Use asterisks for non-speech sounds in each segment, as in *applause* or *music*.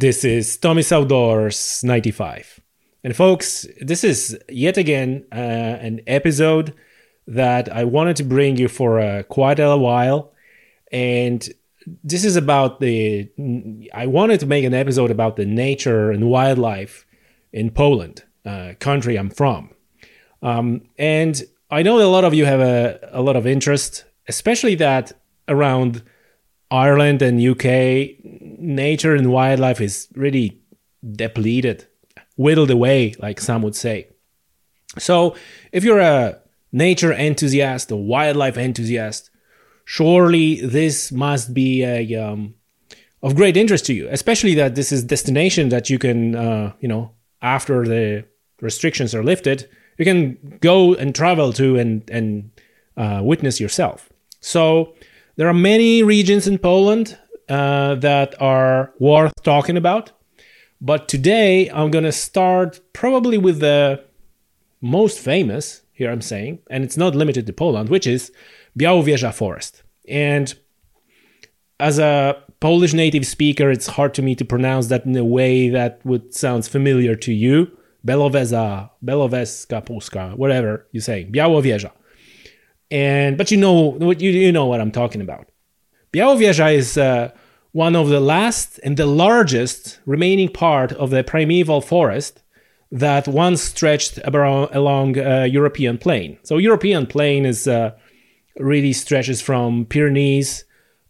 This is Tommy's Outdoors 95. And folks, this is yet again uh, an episode that I wanted to bring you for uh, quite a while. And this is about the. I wanted to make an episode about the nature and wildlife in Poland, uh, country I'm from. Um, and I know a lot of you have a, a lot of interest, especially that around Ireland and UK, nature and wildlife is really depleted, whittled away, like some would say. So, if you're a nature enthusiast, a wildlife enthusiast, surely this must be a um, of great interest to you. Especially that this is destination that you can, uh, you know, after the restrictions are lifted, you can go and travel to and and uh, witness yourself. So there are many regions in Poland uh, that are worth talking about. But today I'm going to start probably with the most famous, here I'm saying, and it's not limited to Poland, which is Białowieża Forest. And as a Polish native speaker, it's hard to me to pronounce that in a way that would sound familiar to you. Beloweza, Beloweska Puska, whatever you say, Białowieża. And but you know what you you know what I'm talking about. Białowieża is uh, one of the last and the largest remaining part of the primeval forest that once stretched along uh, European plain. So European plain is uh, really stretches from Pyrenees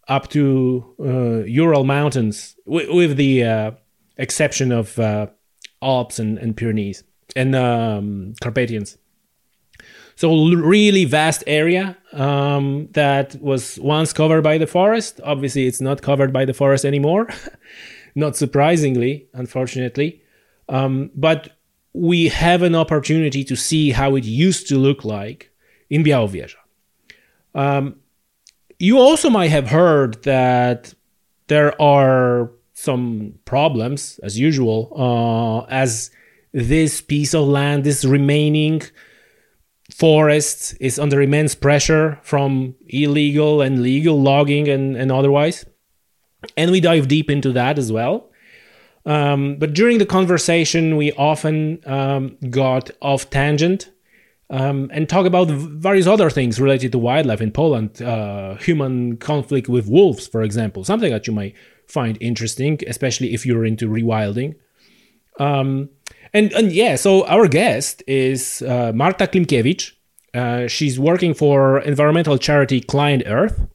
up to uh, Ural Mountains, w- with the uh, exception of uh, Alps and, and Pyrenees and um, Carpathians. So really vast area um, that was once covered by the forest. Obviously, it's not covered by the forest anymore. *laughs* not surprisingly, unfortunately, um, but we have an opportunity to see how it used to look like in Białowieża. Um, you also might have heard that there are some problems, as usual, uh, as this piece of land, is remaining forest, is under immense pressure from illegal and legal logging and, and otherwise. And we dive deep into that as well. Um, but during the conversation, we often um, got off tangent um, and talk about various other things related to wildlife in Poland, uh, human conflict with wolves, for example, something that you might find interesting, especially if you're into rewilding. Um, and, and yeah, so our guest is uh, Marta Klimkiewicz. Uh, she's working for environmental charity ClientEarth.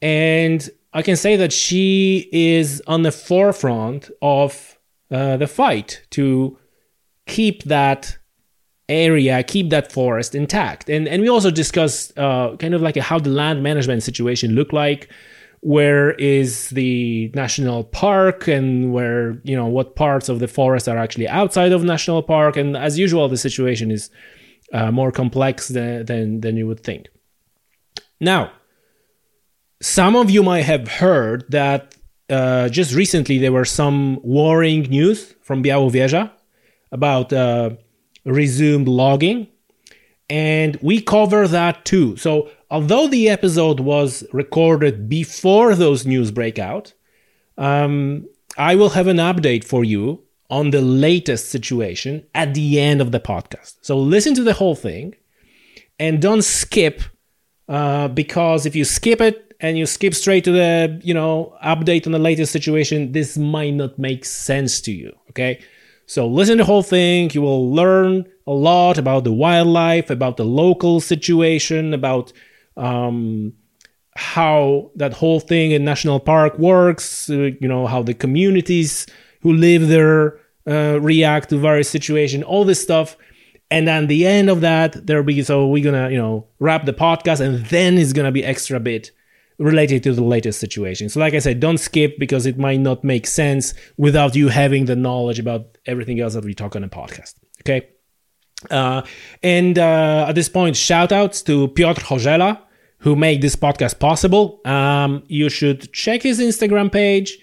And I can say that she is on the forefront of uh, the fight to keep that area, keep that forest intact. And and we also discussed uh, kind of like a, how the land management situation look like. Where is the national park, and where you know what parts of the forest are actually outside of national park? And as usual, the situation is uh, more complex than, than than you would think. Now, some of you might have heard that uh, just recently there were some worrying news from Białowieża about uh, resumed logging, and we cover that too. So, although the episode was recorded before those news break out, um, I will have an update for you on the latest situation at the end of the podcast. So, listen to the whole thing and don't skip uh, because if you skip it and you skip straight to the you know update on the latest situation, this might not make sense to you. Okay, so listen to the whole thing. You will learn a lot about the wildlife, about the local situation, about um, how that whole thing in national park works. Uh, you know how the communities who live there uh, react to various situations. All this stuff. And then the end of that, there'll be so we're gonna you know wrap the podcast, and then it's gonna be extra bit related to the latest situation. So, like I said, don't skip because it might not make sense without you having the knowledge about everything else that we talk on a podcast. Okay. Uh, and uh, at this point, shout outs to Piotr Chorzela, who made this podcast possible. Um, you should check his Instagram page.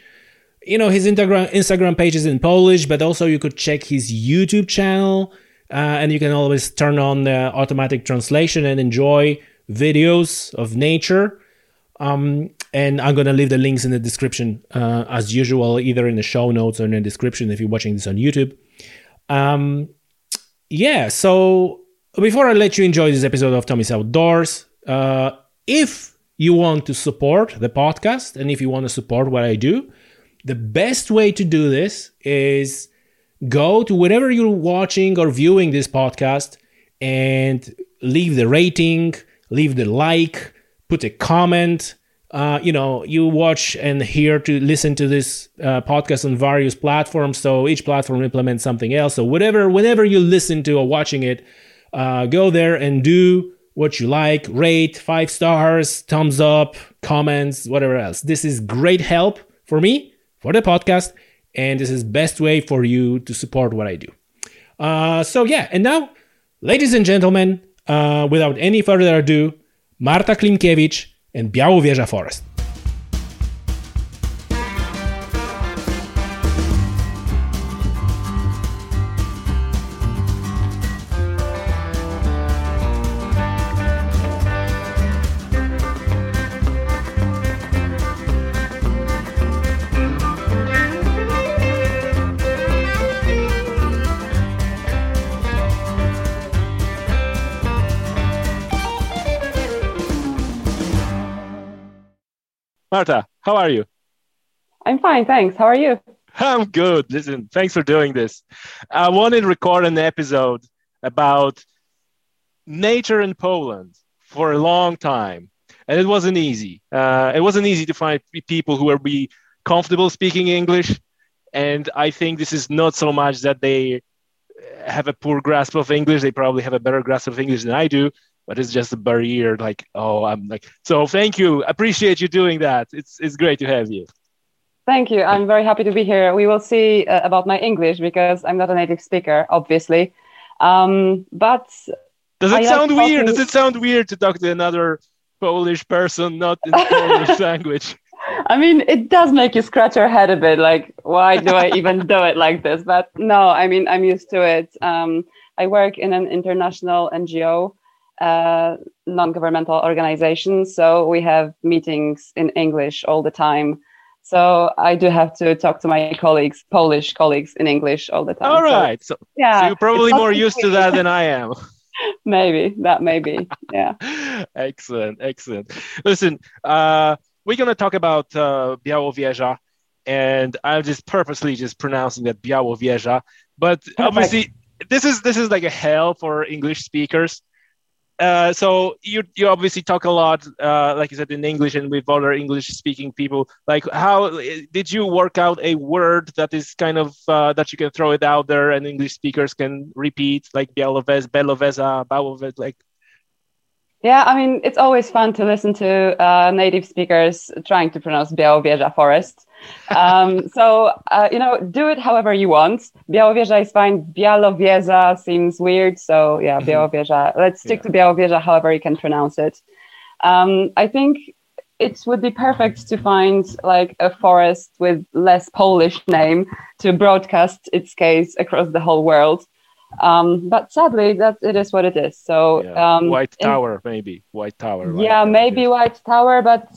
You know, his Instagram Instagram page is in Polish, but also you could check his YouTube channel. Uh, and you can always turn on the automatic translation and enjoy videos of nature. Um, and I'm gonna leave the links in the description uh, as usual, either in the show notes or in the description if you're watching this on YouTube. Um, yeah. So before I let you enjoy this episode of Tommy's Outdoors, uh, if you want to support the podcast and if you want to support what I do, the best way to do this is go to wherever you're watching or viewing this podcast and leave the rating, leave the like, put a comment. Uh, you know, you watch and hear to listen to this uh, podcast on various platforms. So each platform implements something else. So whatever, whenever you listen to or watching it, uh, go there and do what you like, rate five stars, thumbs up, comments, whatever else. This is great help for me for the podcast, and this is best way for you to support what I do. Uh, so yeah, and now, ladies and gentlemen, uh, without any further ado, Marta Klimkiewicz and Białowieża Forest. Marta, how are you? I'm fine, thanks. How are you? *laughs* I'm good. Listen, thanks for doing this. I wanted to record an episode about nature in Poland for a long time, and it wasn't easy. Uh, it wasn't easy to find people who will be comfortable speaking English, and I think this is not so much that they have a poor grasp of English. They probably have a better grasp of English than I do, but it's just a barrier like oh i'm like so thank you. Appreciate you doing that. It's it's great to have you. Thank you. I'm very happy to be here. We will see uh, about my english because i'm not a native speaker obviously. Um, but does it I sound like weird does it sound weird to talk to another polish person not in polish *laughs* language? I mean, it does make you scratch your head a bit, like, why do I even do it like this? But no, I mean, I'm used to it. Um, I work in an international NGO, uh, non-governmental organizations. So we have meetings in english all the time. So i do have to talk to my colleagues polish colleagues in english all the time. All right. So, so yeah. so you're probably more used to that than i am. *laughs* Maybe that maybe yeah. *laughs* Excellent excellent. Listen uh, we're going to talk about uh, Białowieża, and i'm just purposely just pronouncing that Białowieża, but Perfect. obviously this is this is like a hell for english speakers uh, so you you obviously talk a lot, uh, like you said, in English and with other English-speaking people. Like, how did you work out a word that is kind of uh, that you can throw it out there and English speakers can repeat, like Białowieża, Beloweza, Bałowez, like? Yeah, I mean, it's always fun to listen to uh, native speakers trying to pronounce Białowieża Forest um, *laughs* so, uh, you know, do it however you want. Białowieża is fine. Białowieża seems weird. So, yeah, mm-hmm. Białowieża. Let's stick yeah. to Białowieża however you can pronounce it. Um, I think it would be perfect to find like a forest with less Polish name to broadcast its case across the whole world. Um, but sadly, that it is what it is. So yeah. um, White Tower, in, maybe White Tower. Right? Yeah, maybe White Tower, but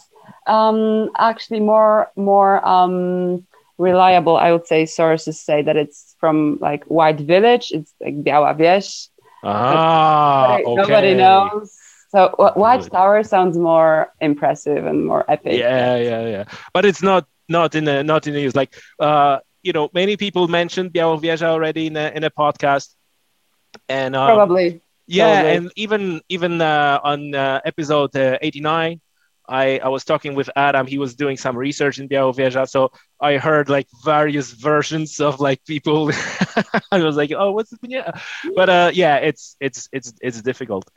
um, actually more more um, reliable, I would say, sources say that it's from like White Village. It's like Biała Wieś. Ah, nobody, okay. nobody knows. So White Good. Tower sounds more impressive and more epic. Yeah, yeah, yeah. But it's not not in a not in the news. Like uh, you know, many people mentioned Białowieża already in a in a podcast, and um, probably yeah, probably. and even even uh, on uh, episode uh, eighty nine I, I was talking with Adam. He was doing some research in Białowieża, so I heard like various versions of like people. *laughs* I was like, oh, what's the yeah? But uh, yeah, it's it's it's it's difficult.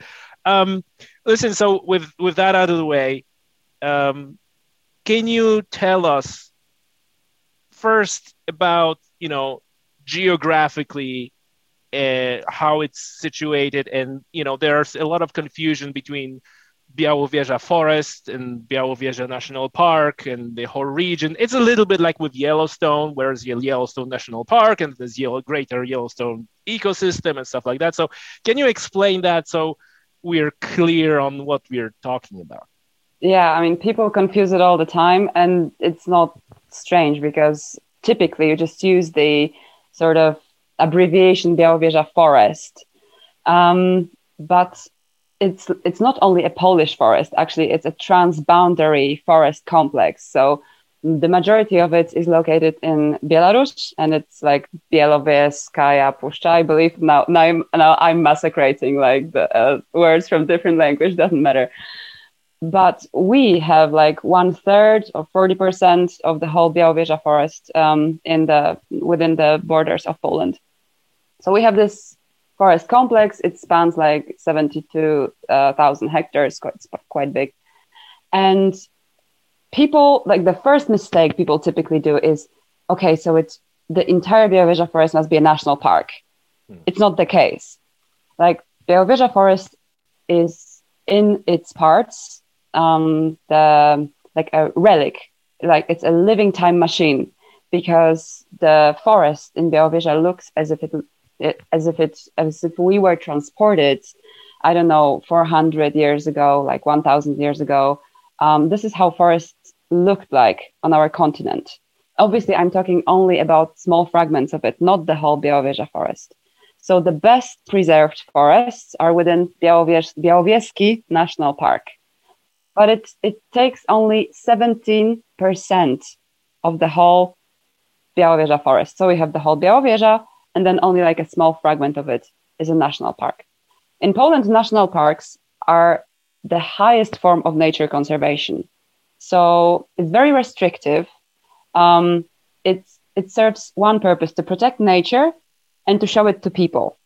Um, listen, so with with that out of the way, um, can you tell us first about you know geographically uh, how it's situated, and you know there's a lot of confusion between Białowieża Forest and Białowieża National Park and the whole region. It's a little bit like with Yellowstone, where's Yellowstone National Park and there's Yellow, greater Yellowstone ecosystem and stuff like that. So can you explain that so we're clear on what we're talking about? Yeah, I mean, people confuse it all the time, and it's not strange because typically you just use the sort of abbreviation Białowieża forest. Um, but it's it's not only a Polish forest. Actually, it's a transboundary forest complex. So the majority of it is located in Belarus, and it's like Białowieżska Puszcza, I believe. Now, now I'm, now I'm massacrating like the uh, words from different language. Doesn't matter. But we have like one third or forty percent of the whole Białowieża forest um, in the within the borders of Poland. So we have this forest complex. It spans like 72,000 uh, hectares, quite, quite big. And people, like the first mistake people typically do is, okay, so it's the entire Białowieża forest must be a national park. Hmm. It's not the case. Like Białowieża forest is in its parts, um, the like a relic, like it's a living time machine because the forest in Białowieża looks as if it it, as if it's as if we were transported i don't know 400 years ago like 1000 years ago um, this is how forests looked like on our continent obviously i'm talking only about small fragments of it not the whole białowieża forest so the best preserved forests are within Białowieski National Park. But it, it takes only 17% of the whole Białowieża forest. So we have the whole Białowieża, and then only like a small fragment of it is a national park. In Poland, national parks are the highest form of nature conservation. So it's very restrictive. Um, it's, it serves one purpose to protect nature and to show it to people.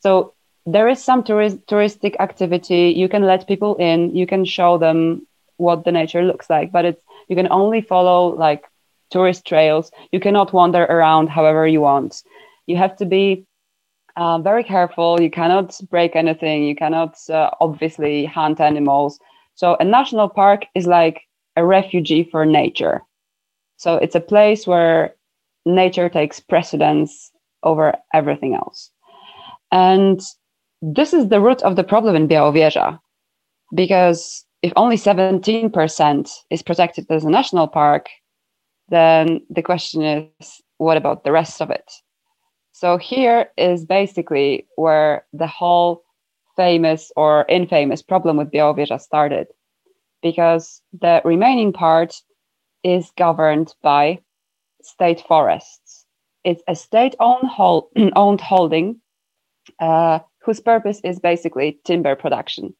So there is some tourist, touristic activity. You can let people in, you can show them what the nature looks like, but it's you can only follow like tourist trails. You cannot wander around however you want you have to be uh, very careful. You cannot break anything. You cannot uh, obviously hunt animals. So a national park is like a refugee for nature. So it's a place where nature takes precedence over everything else. And this is the root of the problem in Białowieża, because if only 17% is protected as a national park, then the question is, what about the rest of it? So here is basically where the whole famous or infamous problem with Białowieża started, because the remaining part is governed by state forests. It's a state-owned hold, *clears throat* owned holding uh, whose purpose is basically timber production.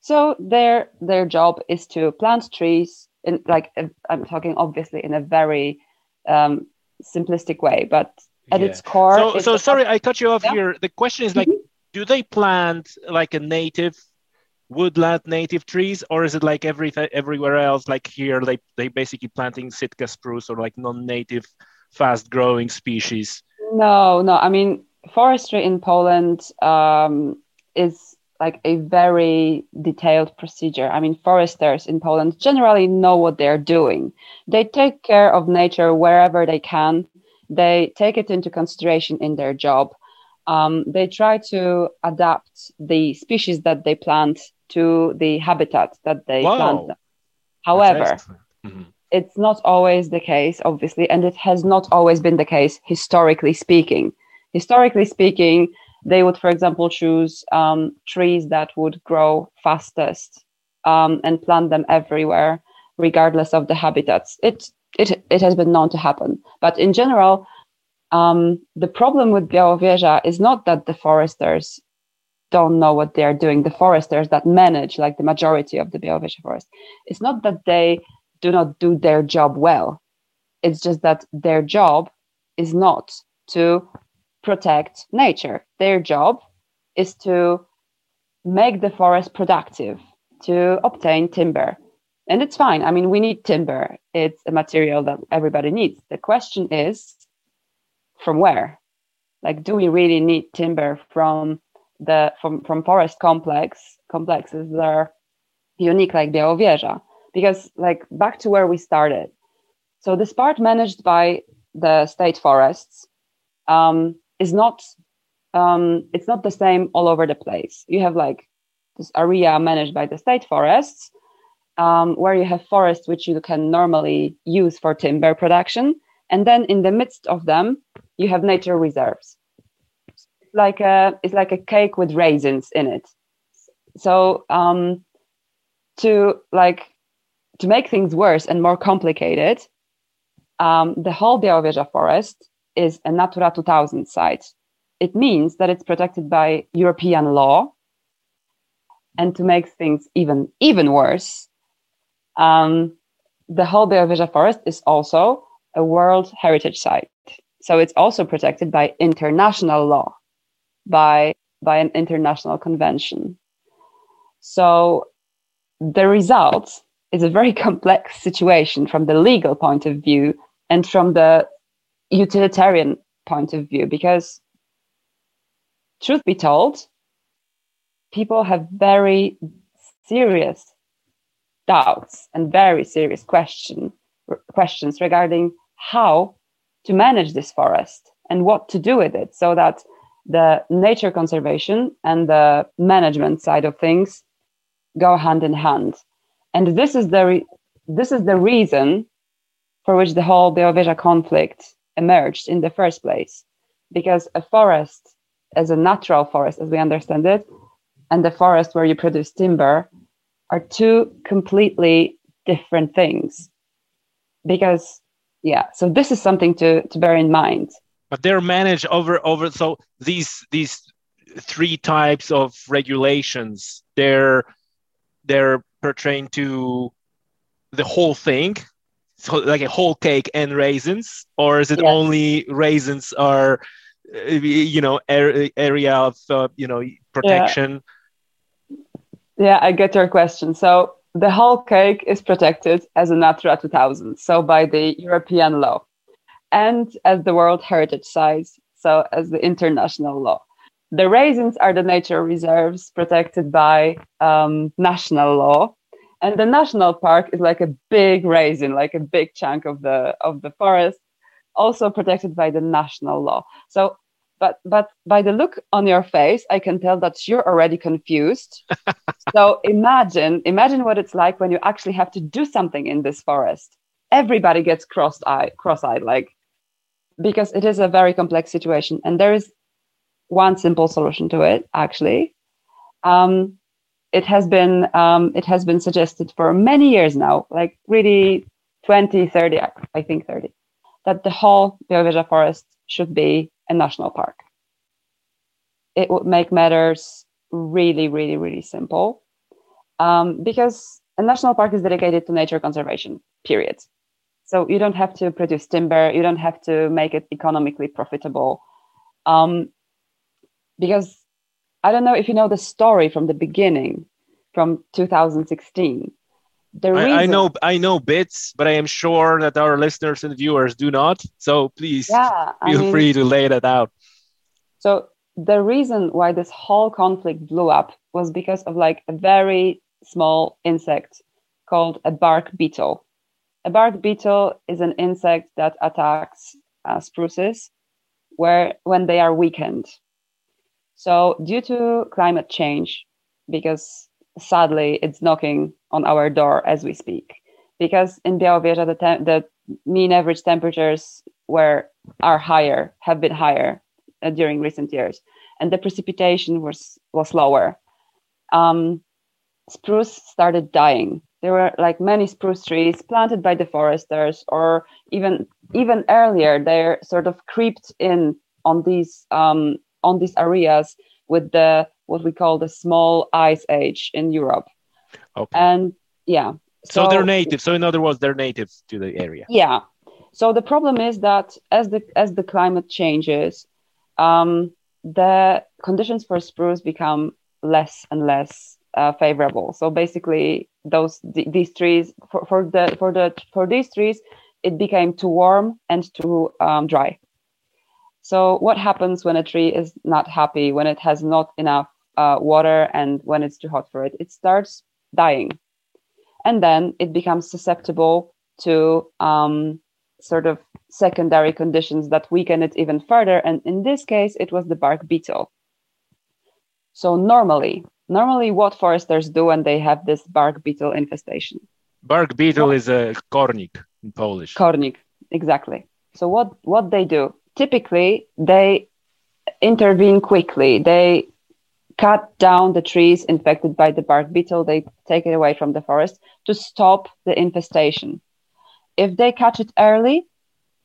So their their job is to plant trees. In like I'm talking obviously in a very um, simplistic way, but at yeah. its core. So, so sorry, I cut you off yeah. here. The question is like, mm-hmm. do they plant like a native woodland native trees, or is it like every everywhere else? Like here, they they basically planting Sitka spruce or like non-native, fast-growing species. No, no. I mean, forestry in Poland um, is like a very detailed procedure. I mean, foresters in Poland generally know what they're doing. They take care of nature wherever they can they take it into consideration in their job. Um, they try to adapt the species that they plant to the habitat that they plant them. However, mm-hmm. it's not always the case, obviously, and it has not always been the case historically speaking. Historically speaking, they would, for example, choose um, trees that would grow fastest um, and plant them everywhere, regardless of the habitats. It it, it has been known to happen. But in general, um, the problem with Białowieża is not that the foresters don't know what they're doing. The foresters that manage, like the majority of the Białowieża forest, it's not that they do not do their job well. It's just that their job is not to protect nature. Their job is to make the forest productive, to obtain timber, and it's fine. I mean, we need timber. It's a material that everybody needs. The question is, from where? Like, do we really need timber from the from from forest complex complexes that are unique like the Białowieża? Because like back to where we started. So this part managed by the state forests um, is not um, it's not the same all over the place. You have like this area managed by the state forests, um, where you have forests which you can normally use for timber production, and then in the midst of them you have nature reserves. It's like a it's like a cake with raisins in it. So um, to like to make things worse and more complicated, um, the whole Białowieża forest is a Natura 2000 site. It means that it's protected by European law. And to make things even even worse, um, the whole Białowieża forest is also a World Heritage Site. So it's also protected by international law, by by an international convention. So the result is a very *laughs* complex situation from the legal point of view and from the utilitarian point of view because truth be told people have very serious doubts and very serious question, questions regarding how to manage this forest and what to do with it so that the nature conservation and the management side of things go hand in hand. And this is the re- this is the reason for which the whole Białowieża conflict emerged in the first place. Because a forest as a natural forest as we understand it and the forest where you produce timber are two completely different things because yeah so this is something to to bear in mind but they're managed over over so these these three types of regulations they're they're pertain to the whole thing so like a whole cake and raisins or is it yes. only raisins are uh, you know area of uh, you know protection yeah. Yeah i get your question. So the whole cake is protected as a natura 2000 so by the european law and as the world heritage site so as the international law. The raisins are the nature reserves protected by um, national law. And the national park is like a big raisin like a big chunk of the of the forest also protected by the national law. So but but by the look on your face i can tell that you're already confused. *laughs* So imagine imagine what it's like when you actually have to do something in this forest. Everybody gets cross-eyed cross-eyed like because it is a very complex situation and there is one simple solution to it actually. Um, it has been um, it has been suggested for many years now, like really 20, 30, I think 30, that the whole Białowieża forest should be a national park. It would make matters really, really, really simple um, because a national park is dedicated to nature conservation, period. So you don't have to produce timber, you don't have to make it economically profitable. Um, because I don't know if you know the story from the beginning, from 2016. The reason, I, I know I know bits, but I am sure that our listeners and viewers do not. So please yeah, feel I mean, free to lay that out. So the reason why this whole conflict blew up was because of like a very small insect called a bark beetle. A bark beetle is an insect that attacks uh, spruces where when they are weakened. So, due to climate change, because sadly it's knocking on our door as we speak, because in Białowieża the, te- the mean average temperatures were are higher, have been higher uh, during recent years, and the precipitation was was lower. Um, spruce started dying. There were like many spruce trees planted by the foresters, or even even earlier, they sort of creeped in on these um, on these areas with the what we call the small ice age in Europe. Okay. And yeah. So, so they're native. So in other words, they're native to the area. Yeah. So the problem is that as the as the climate changes, um, the conditions for spruce become less and less uh, favorable. So basically, those th- these trees for, for the for the for these trees, it became too warm and too um, dry. So, what happens when a tree is not happy, when it has not enough uh, water, and when it's too hot for it? It starts dying. And then it becomes susceptible to um, sort of secondary conditions that weaken it even further. And in this case, it was the bark beetle. So, normally, normally what foresters do when they have this bark beetle infestation. Bark beetle is a kornik in Polish. Kornik, exactly. So what what they do? Typically, they intervene quickly. They cut down the trees infected by the bark beetle. They take it away from the forest to stop the infestation. If they catch it early,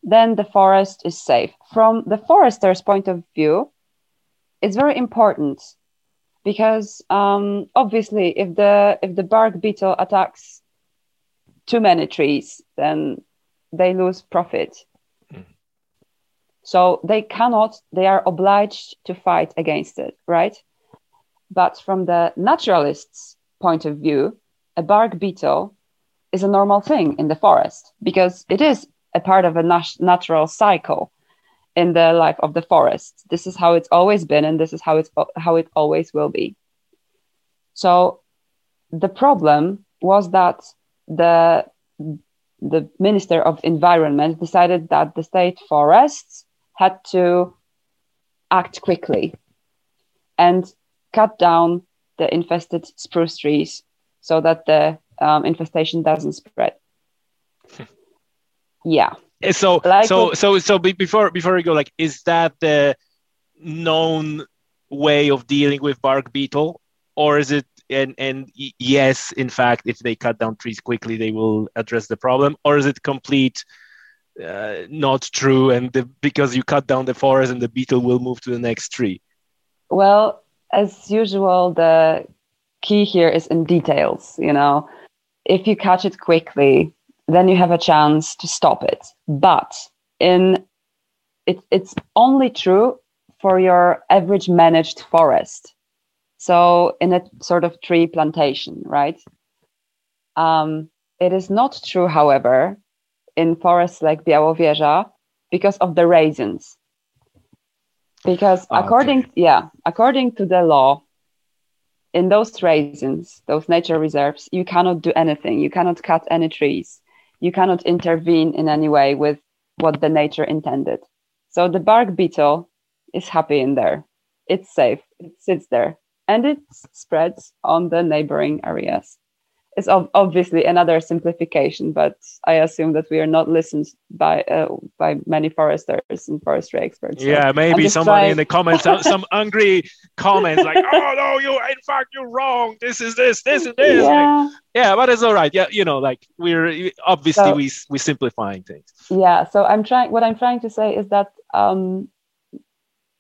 then the forest is safe. From the forester's point of view, it's very important because um, obviously, if the if the bark beetle attacks too many trees, then they lose profit. So they cannot; they are obliged to fight against it, right? But from the naturalist's point of view, a bark beetle is a normal thing in the forest because it is a part of a nat- natural cycle in the life of the forest. This is how it's always been, and this is how it's how it always will be. So the problem was that the the minister of environment decided that the state forests had to act quickly and cut down the infested spruce trees so that the um, infestation doesn't spread. *laughs* yeah. Eh, so like so so so before before we go, like, is that the known way of dealing with bark beetle, or is it? And and yes, in fact, if they cut down trees quickly, they will address the problem, or is it complete? Uh, not true, and the, because you cut down the forest and the beetle will move to the next tree. Well, as usual, the key here is in details. You know, if you catch it quickly, then you have a chance to stop it. But in it, it's only true for your average managed forest. So in a sort of tree plantation, right? Um, it is not true, however, in forests like Białowieża because of the raisins. Because oh, according, okay. yeah, according to the law, in those raisins, those nature reserves, you cannot do anything. You cannot cut any trees you cannot intervene in any way with what the nature intended. So the bark beetle is happy in there. It's safe. It sits there and it spreads on the neighboring areas it's obviously another simplification, but I assume that we are not listened by uh, by many foresters and forestry experts. So yeah, maybe someone trying... in the comments, some *laughs* angry comments like, "Oh no, you in fact you're wrong. This is this, this is this." Yeah, like, yeah but it's all right. Yeah, you know, like we're obviously so, we we simplifying things. Yeah, so I'm trying. What I'm trying to say is that um,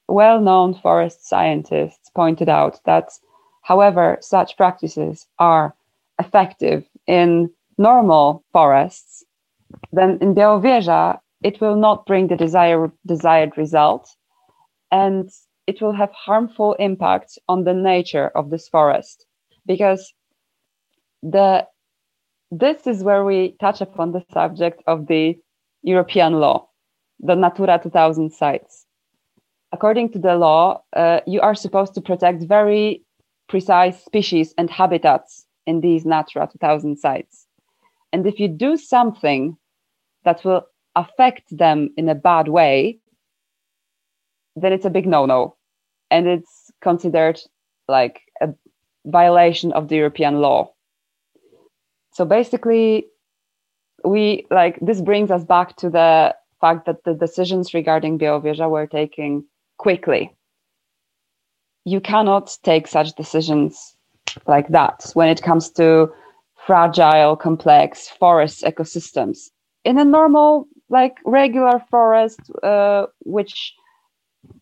well-known forest scientists pointed out that, however, such practices are effective in normal forests, then in Białowieża, it will not bring the desired, desired result and it will have harmful impacts on the nature of this forest because the this is where we touch upon the subject of the European law, the Natura 2000 sites. According to the law, uh, you are supposed to protect very precise species and habitats in these Natura 2000 sites. And if you do something that will affect them in a bad way, then it's a big no no. And it's considered like a violation of the European law. So basically, we like this brings us back to the fact that the decisions regarding Białowieża were taken quickly. You cannot take such decisions like that when it comes to fragile, complex forest ecosystems. In a normal, like regular forest, uh, which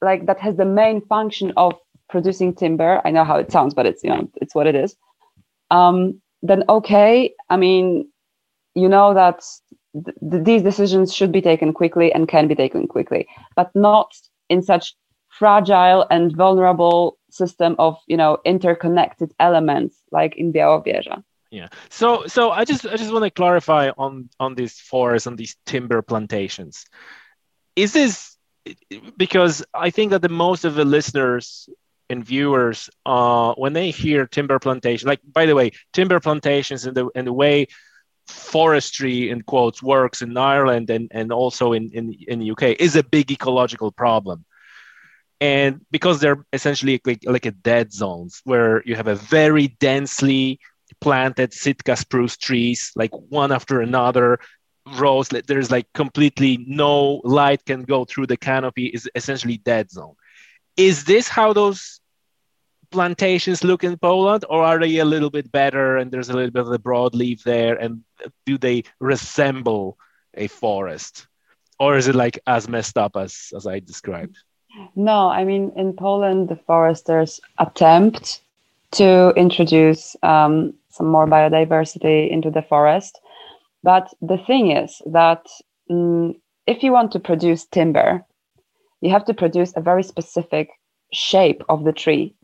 like that has the main function of producing timber. I know how it sounds, but it's you know it's what it is. Um, then okay, I mean, you know that th- these decisions should be taken quickly and can be taken quickly, but not in such fragile and vulnerable system of you know interconnected elements like in Białowieża. Yeah. So so I just I just want to clarify on on these forests on these timber plantations. Is this because I think that the most of the listeners and viewers uh when they hear timber plantation like by the way timber plantations and the and the way forestry in quotes works in Ireland and and also in in in the UK is a big ecological problem and because they're essentially like, like a dead zones where you have a very densely planted sitka spruce trees like one after another rows there's like completely no light can go through the canopy is essentially dead zone. Is this how those plantations look in poland or are they a little bit better and there's a little bit of the broadleaf there? And do they resemble a forest? Or is it like as messed up as as i described no i mean in poland the foresters attempt to introduce um, some more biodiversity into the forest but the thing is that um, if you want to produce timber, you have to produce a very specific shape of the tree.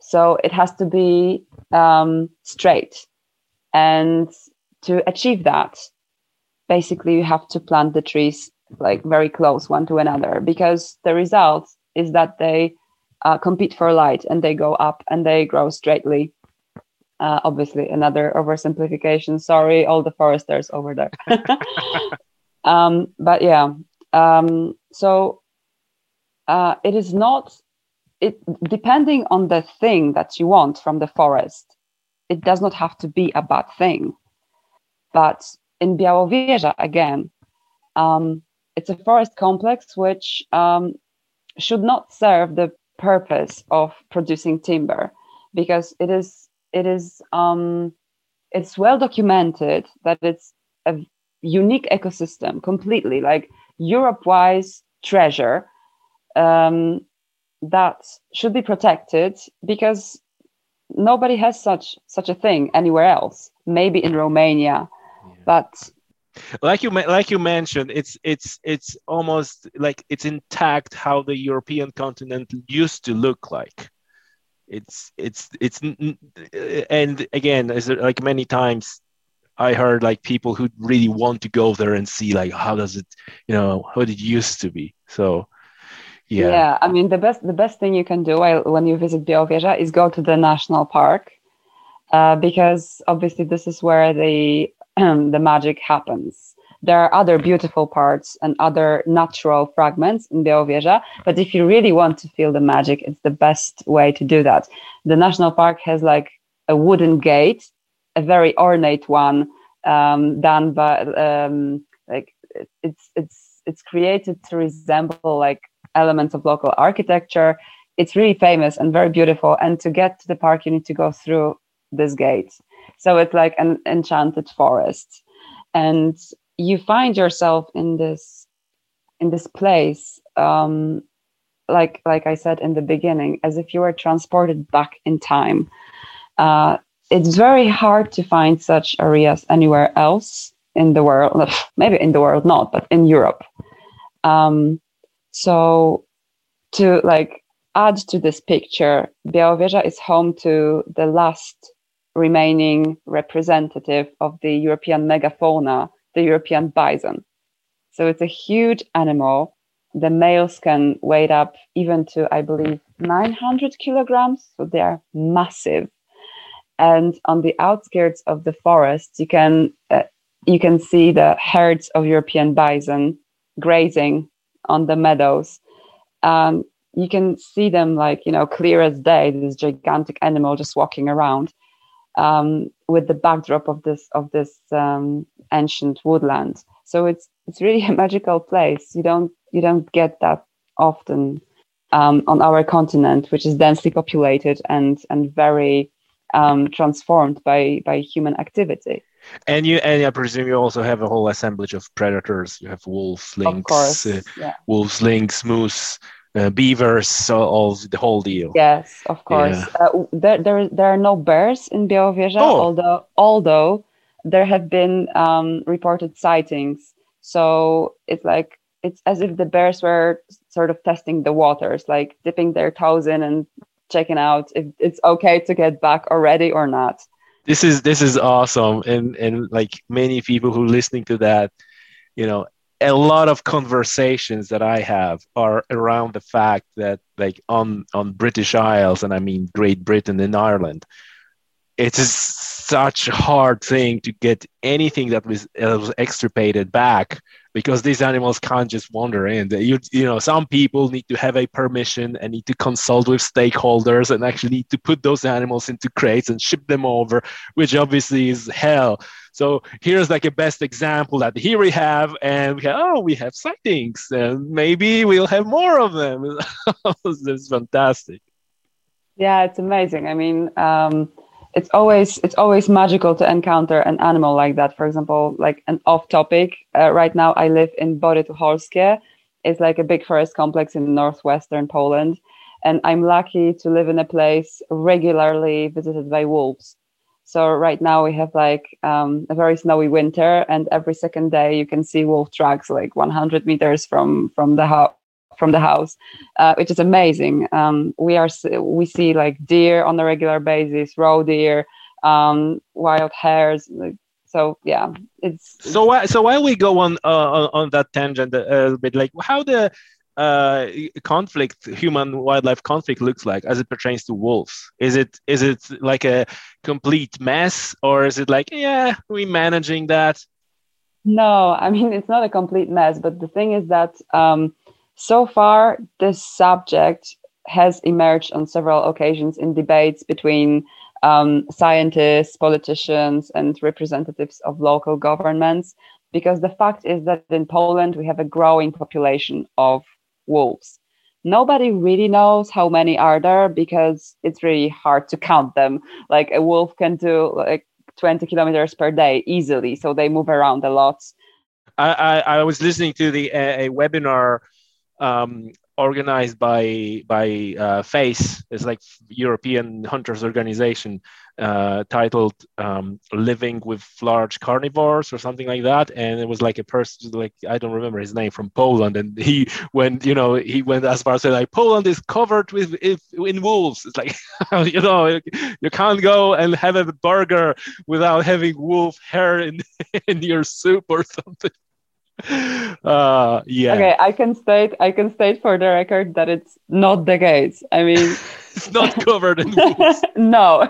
So it has to be um, straight. And to achieve that, basically, you have to plant the trees like very close one to another because the result is that they uh, compete for light and they go up and they grow straightly uh, obviously, another oversimplification. Sorry, all the foresters over there. *laughs* um, but yeah, um, so uh, it is not. It depending on the thing that you want from the forest, it does not have to be a bad thing. But in Białowieża, again, um, it's a forest complex which um, should not serve the purpose of producing timber because it is it is um, it's well documented that it's a unique ecosystem completely like europe wise treasure um, that should be protected because nobody has such such a thing anywhere else maybe in romania yeah. but like you like you mentioned it's it's it's almost like it's intact how the european continent used to look like. It's it's it's and again like many times i heard like people who really want to go there and see like how does it you know how it used to be. So yeah. Yeah i mean the best the best thing you can do when you visit białowieża is go to the national park uh, because obviously this is where the the magic happens there are other beautiful parts and other natural fragments in Białowieża, but if you really want to feel the magic, it's the best way to do that. The national park has like a wooden gate, a very ornate one, um, done by um, like it's it's it's created to resemble like elements of local architecture. It's really famous and very beautiful. And to get to the park, you need to go through this gate. So it's like an enchanted forest. And you find yourself in this in this place um, like like i said in the beginning as if you were transported back in time. Uh, it's very hard to find such areas anywhere else in the world. *laughs* Maybe in the world not but in europe. Um, so to like add to this picture białowieża is home to the last remaining representative of the european megafauna the European bison. So it's a huge animal. The males can weigh up even to, I believe, 900 kilograms. So they are massive. And on the outskirts of the forest, you can uh, you can see the herds of European bison grazing on the meadows. Um, you can see them like you know clear as day. This gigantic animal just walking around um, with the backdrop of this of this um, ancient woodland. So it's it's really *laughs* a magical place. You don't you don't get that often um, on our continent, which is densely populated and and very um, transformed by by human activity. And you and I presume you also have a whole assemblage of predators. You have wolves, lynx, uh, yeah. wolves, lynx, moose, uh, beavers, all the whole deal. Yes, of course. Yeah. Uh, there, there, there are no bears in Białowieża, oh. although although there have been um, reported sightings. So it's like it's as if the bears were sort of testing the waters, like dipping their toes in and checking out if it's okay to get back already or not. This is this is awesome, and and like many people who listening to that, you know, a lot of conversations that I have are around the fact that like on on British Isles, and I mean Great Britain and Ireland, it's such a hard thing to get anything that was, uh, was extirpated back because these animals can't just wander in. You, you know, some people need to have a permission and need to consult with stakeholders and actually need to put those animals into crates and ship them over, which obviously is hell. So here's like a best example that here we have, and we have, oh, we have sightings, and maybe we'll have more of them. *laughs* this is fantastic. Yeah, it's amazing. I mean, um, it's always it's always magical to encounter an animal like that. For example, like an off topic. Uh, right now, I live in Bory Tucholskie. It's like a big forest complex in northwestern Poland, and I'm lucky to live in a place regularly visited by wolves. So right now we have like um, a very snowy winter, and every second day you can see wolf tracks like 100 meters from from the house from the house, uh, which is amazing. Um, we are we see like deer on a regular basis, roe deer, um, wild hares. So yeah, it's, so. Why, so while we go on uh, on that tangent a little bit, like how the uh, conflict, human wildlife conflict looks like as it pertains to wolves? Is it is it like a complete mess, or is it like yeah, we managing that? No, I mean it's not a complete mess, but the thing is that um, so far, this subject has emerged on several occasions in debates between um, scientists, politicians, and representatives of local governments. Because the fact is that in Poland, we have a growing population of wolves. Nobody really knows how many are there because it's really hard to count them. Like a wolf can do like 20 kilometers per day easily, so they move around a lot. I, I, I was listening to the a, a webinar um, organized by by uh, FACE. It's like European Hunters Organization, uh, titled um, "Living with Large Carnivores" or something like that. And it was like a person, like I don't remember his name, from Poland, and he went, you know, he went as far as saying like Poland is covered with in wolves. It's like, *laughs* you know, you can't go and have a burger without having wolf hair in *laughs* in your soup or something. *laughs* uh, yeah. Okay, I can state I can state for the record that it's not the case. I mean, *laughs* it's not covered in *laughs* wolves. no.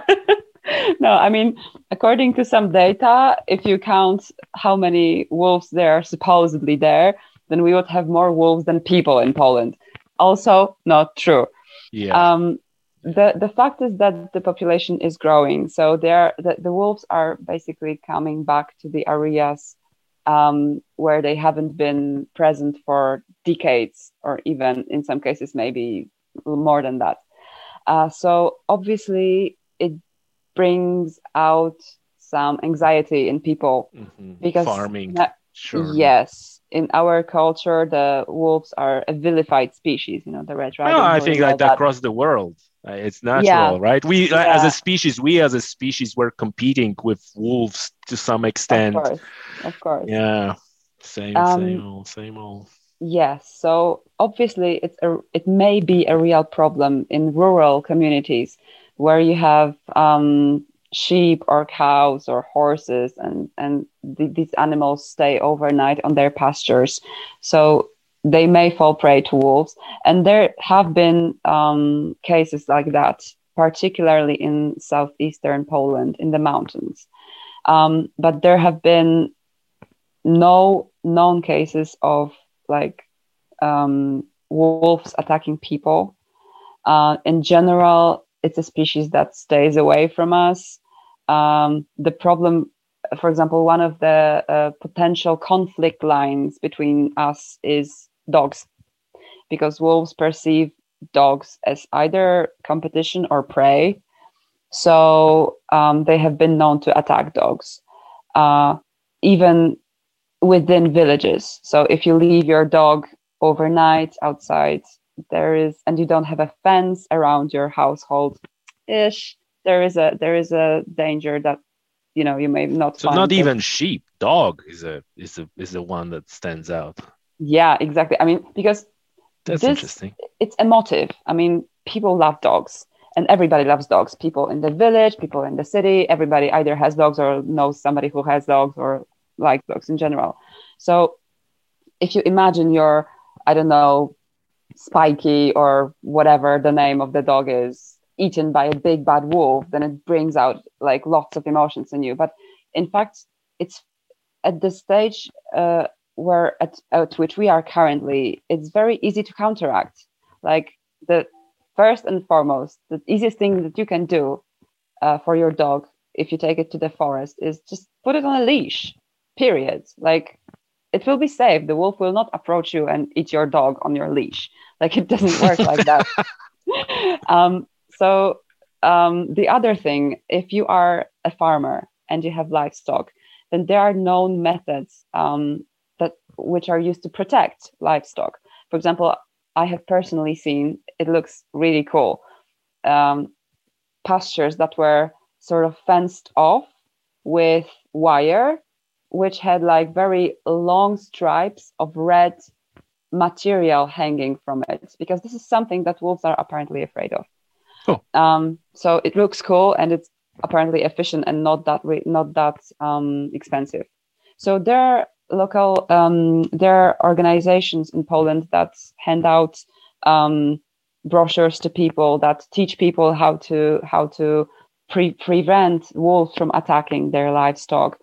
no, I mean, according to some data, if you count how many wolves there are supposedly there, then we would have more wolves than people in Poland. Also, not true. Yeah. Um, the the fact is that the population is growing, so there the, the wolves are basically coming back to the areas um, where they haven't been present for decades, or even in some cases, maybe more than that. Uh, so obviously, it brings out some anxiety in people mm-hmm. because farming. sure. Yes, in our culture, the wolves are a vilified species. You know, the red dragon. Oh, I think like that across the world. Uh, it's natural, yeah. right? We, yeah. as a species, we as a species, we're competing with wolves to some extent. Of course, of course. Yeah, same, um, same old, same old. Yes. So obviously, it's a, it may be a real problem in rural communities where you have um, sheep or cows or horses, and and th- these animals stay overnight on their pastures. So they may fall prey to wolves. And there have been um, cases like that, particularly in southeastern Poland in the mountains. Um, but there have been no known cases of like um, wolves attacking people. Uh, in general, it's a species that stays away from us. Um, the problem for example, one of the uh, potential conflict lines between us is dogs because wolves perceive dogs as either competition or prey. So um, they have been known to attack dogs, uh, even within villages. So if you leave your dog overnight outside, there is, and you don't have a fence around your household, ish, there is a there is a danger that you know you may not. So not even sheep, dog is a is a is the one that stands out. Yeah, exactly. I mean, because that's this, interesting. It's emotive. I mean, people love dogs and everybody loves dogs. People in the village, people in the city, everybody either has dogs or knows somebody who has dogs or likes dogs in general. So if you imagine your, I don't know, Spiky or whatever the name of the dog is, eaten by a big bad wolf, then it brings out like lots of emotions in you. But in fact, it's at this stage, uh, where at, at which we are currently, it's very easy to counteract. Like the first and foremost, the easiest thing that you can do uh, for your dog if you take it to the forest is just put it on a leash. Period. Like it will be safe. The wolf will not approach you and eat your dog on your leash. Like it doesn't work *laughs* like that. Um, so um, the other thing, if you are a farmer and you have livestock, then there are known methods um, that which are used to protect livestock. For example, I have personally seen it looks really cool um, pastures that were sort of fenced off with wire, which had like very long stripes of red material hanging from it, because this is something that wolves are apparently afraid of. Oh. Um, so it looks cool and it's apparently efficient and not that re- not that um, expensive. So there are local um, there are organizations in Poland that hand out um, brochures to people that teach people how to how to pre- prevent wolves from attacking their livestock.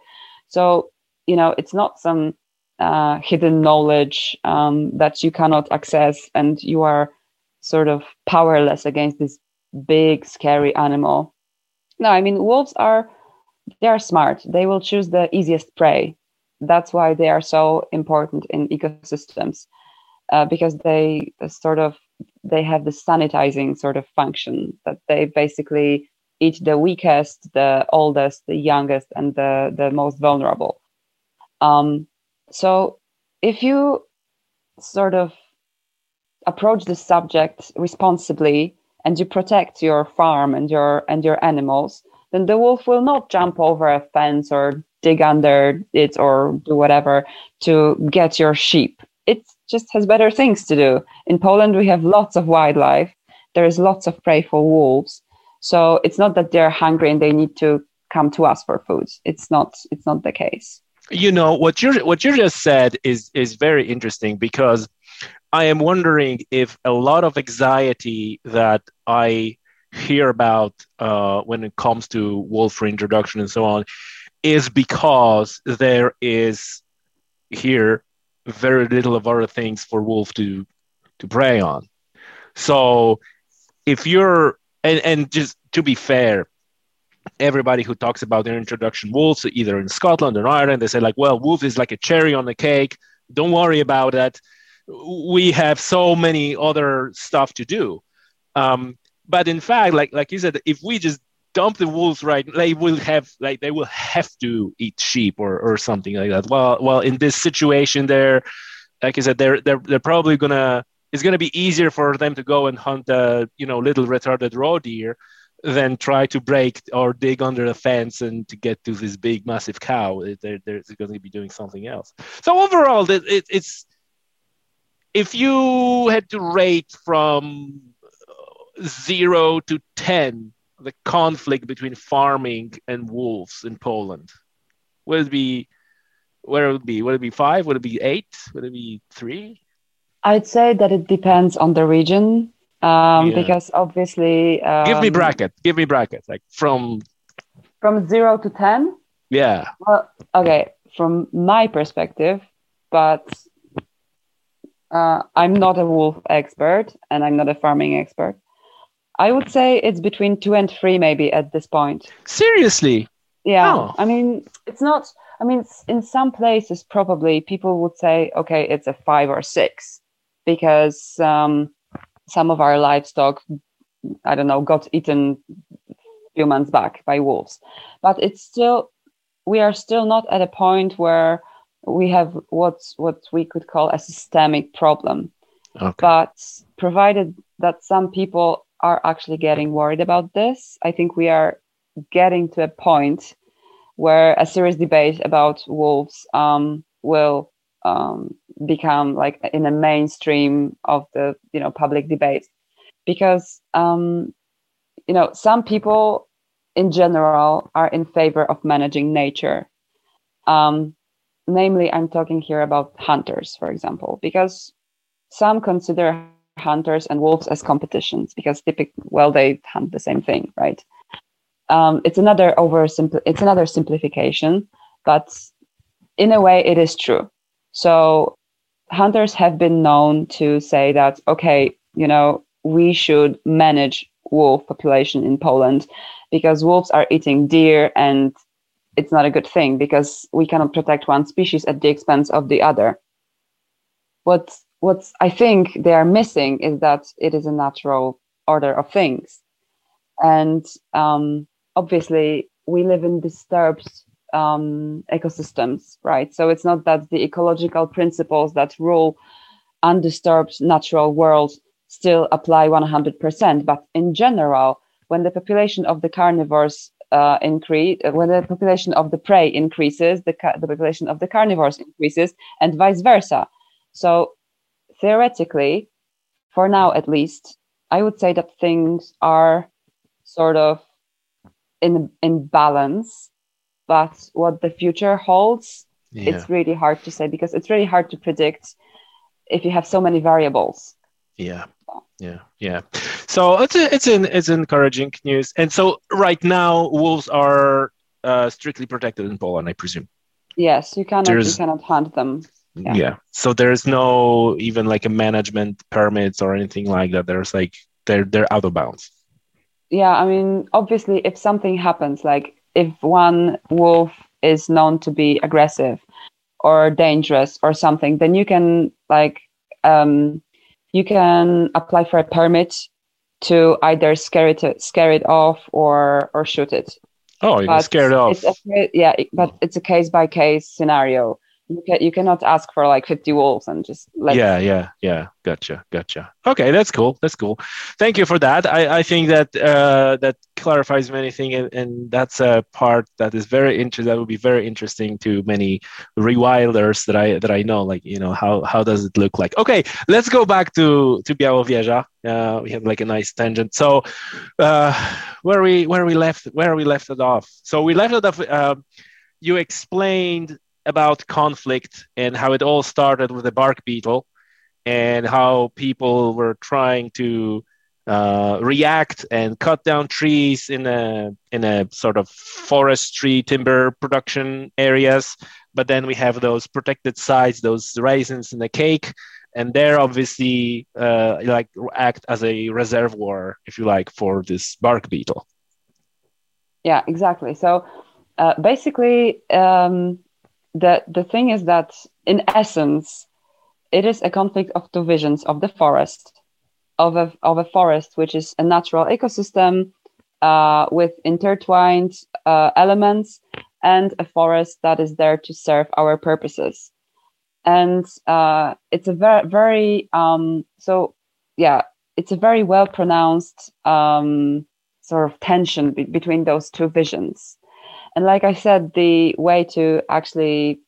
So you know it's not some uh, hidden knowledge um, that you cannot access and you are sort of powerless against this big scary animal. No i mean wolves are they are smart. They will choose the easiest prey that's why they are so important in ecosystems uh, because they sort of they have the sanitizing sort of function that they basically eat the weakest the oldest the youngest and the the most vulnerable. Um, so if you sort of approach the subject responsibly and you protect your farm and your and your animals, then the wolf will not jump over a fence or dig under it or do whatever to get your sheep. It just has better things to do. In Poland, we have lots of wildlife. There is lots of prey for wolves. So it's not that they're hungry and they need to come to us for food. It's not. It's not the case. You know what you what you just said is is very interesting because I am wondering if a lot of anxiety that I hear about uh, when it comes to wolf reintroduction and so on is because there is here very little of other things for wolf to to prey on. So if you're and, and just to be fair, everybody who talks about their introduction wolves, either in Scotland or Ireland, they say like, well, wolf is like a cherry on the cake. Don't worry about it we have so many other stuff to do. Um, but in fact, like like you said, if we just dump the wolves right, they will have like they will have to eat sheep or, or something like that. Well, well, in this situation, they're like I said, they're they're they're probably gonna it's gonna be easier for them to go and hunt a you know little retarded roe deer than try to break or dig under a fence and to get to this big massive cow. They're, they're going to be doing something else. So overall, it, it, it's if you had to rate from zero to 10 the conflict between farming and wolves in Poland, would it be where would it be? Would it be five? Would it be eight? Would it be three? I'd say that it depends on the region. Um, yeah. because obviously um, give me bracket give me bracket like from from zero to ten yeah well okay from my perspective but uh, I'm not a wolf expert and I'm not a farming expert. I would say it's between two and three, maybe at this point. Seriously? Yeah. Oh. I mean, it's not, I mean, in some places, probably people would say, okay, it's a five or six because um, some of our livestock, I don't know, got eaten a few months back by wolves. But it's still, we are still not at a point where we have what's what we could call a systemic problem. Okay. But provided that some people are actually getting worried about this, I think we are getting to a point where a serious debate about wolves um, will um, become like in the mainstream of the you know public debate. Because um, you know some people in general are in favor of managing nature. Um, namely i'm talking here about hunters for example because some consider hunters and wolves as competitions because typically well they hunt the same thing right um, it's another over it's another simplification but in a way it is true So hunters have been known to say that, okay, you know, we should manage wolf population in Poland because wolves are eating deer and it's not a good thing because we cannot protect one species at the expense of the other. What what I think they are missing is that it is a natural order of things, and um, obviously we live in disturbed um, ecosystems, right? So it's not that the ecological principles that rule undisturbed natural world still apply 100%, but in general, when the population of the carnivores uh, increase, uh, when the population of the prey increases, the, the population of the carnivores increases, and vice versa. So theoretically, for now at least, I would say that things are sort of in in balance but what the future holds yeah. it's really hard to say because it's really hard to predict if you have so many variables. Yeah. Yeah. Yeah. So it's a, it's an it's encouraging news. And so right now wolves are uh, strictly protected in poland i presume. Yes you cannot There's, you cannot hunt them yeah. yeah. so there's no even like a management permits or anything like that there's like they're they're out of bounds yeah i mean obviously if something happens like if one wolf is known to be aggressive or dangerous or something, then you can like um, you can apply for a permit to either scare it scare it off or or shoot it. Oh, you but can scare it off. A, yeah, but it's a case by case scenario you can you cannot ask for like 50 wolves and just let yeah yeah yeah. Gotcha gotcha. Okay that's cool that's cool. Thank you for that. I i think that uh that clarifies many things and, and that's a part that is very interesting that would be very interesting to many rewilders that i that i know like you know how how does it look like? Okay let's go back to to białowieża uh, we have like a nice tangent. So uh where we where we left where we left it off? So we left it off uh, you explained about conflict and how it all started with the bark beetle and how people were trying to uh, react and cut down trees in a in a sort of forestry timber production areas. But then we have those protected sites, those raisins in the cake, and they're obviously uh, like act as a reservoir, if you like, for this bark beetle. Yeah, exactly. So uh, basically, um, the the thing is that in essence it is a conflict of two visions of the forest of a, of a forest which is a natural ecosystem uh, with intertwined uh, elements and a forest that is there to serve our purposes. And uh, it's a very very um, so yeah it's a very well pronounced um, sort of tension be- between those two visions and like I said, the way to actually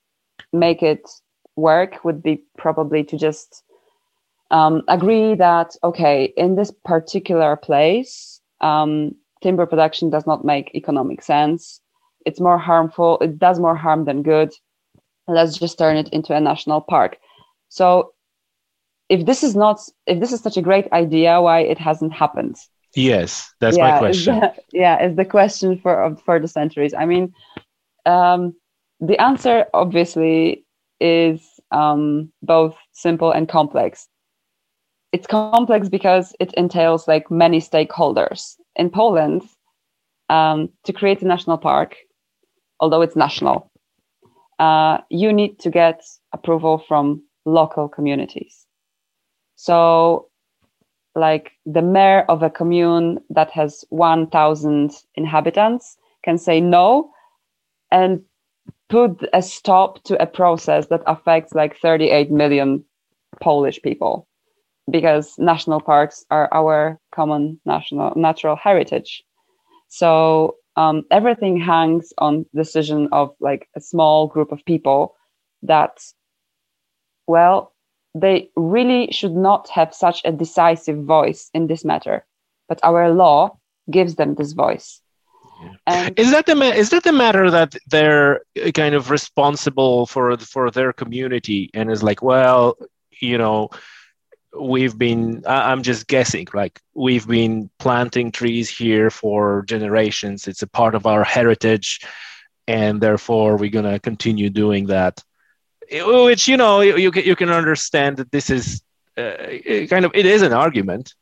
make it work would be probably to just um, agree that, okay, in this particular place, um, timber production does not make economic sense. It's more harmful. It does more harm than good. Let's just turn it into a national park. So if this is not, if this is such a great idea, why it hasn't happened? Yes, that's yeah, my question. Is the, yeah, is the question for for the centuries. I mean, um, the answer obviously is um, both simple and complex. It's complex because it entails like many stakeholders. In Poland, um, to create a national park, although it's national, uh, you need to get approval from local communities. So like the mayor of a commune that has 1000 inhabitants can say no and put a stop to a process that affects like 38 million polish people because national parks are our common national natural heritage. So um, everything hangs on decision of like a small group of people that well they really should not have such a decisive voice in this matter. But our law gives them this voice. And is that the ma- is that the matter that they're kind of responsible for for their community and is like, well, you know, we've been i'm just guessing like we've been planting trees here for generations it's a part of our heritage and therefore we're going to continue doing that which you know you, you can, you can understand that this is uh, kind of it is an argument.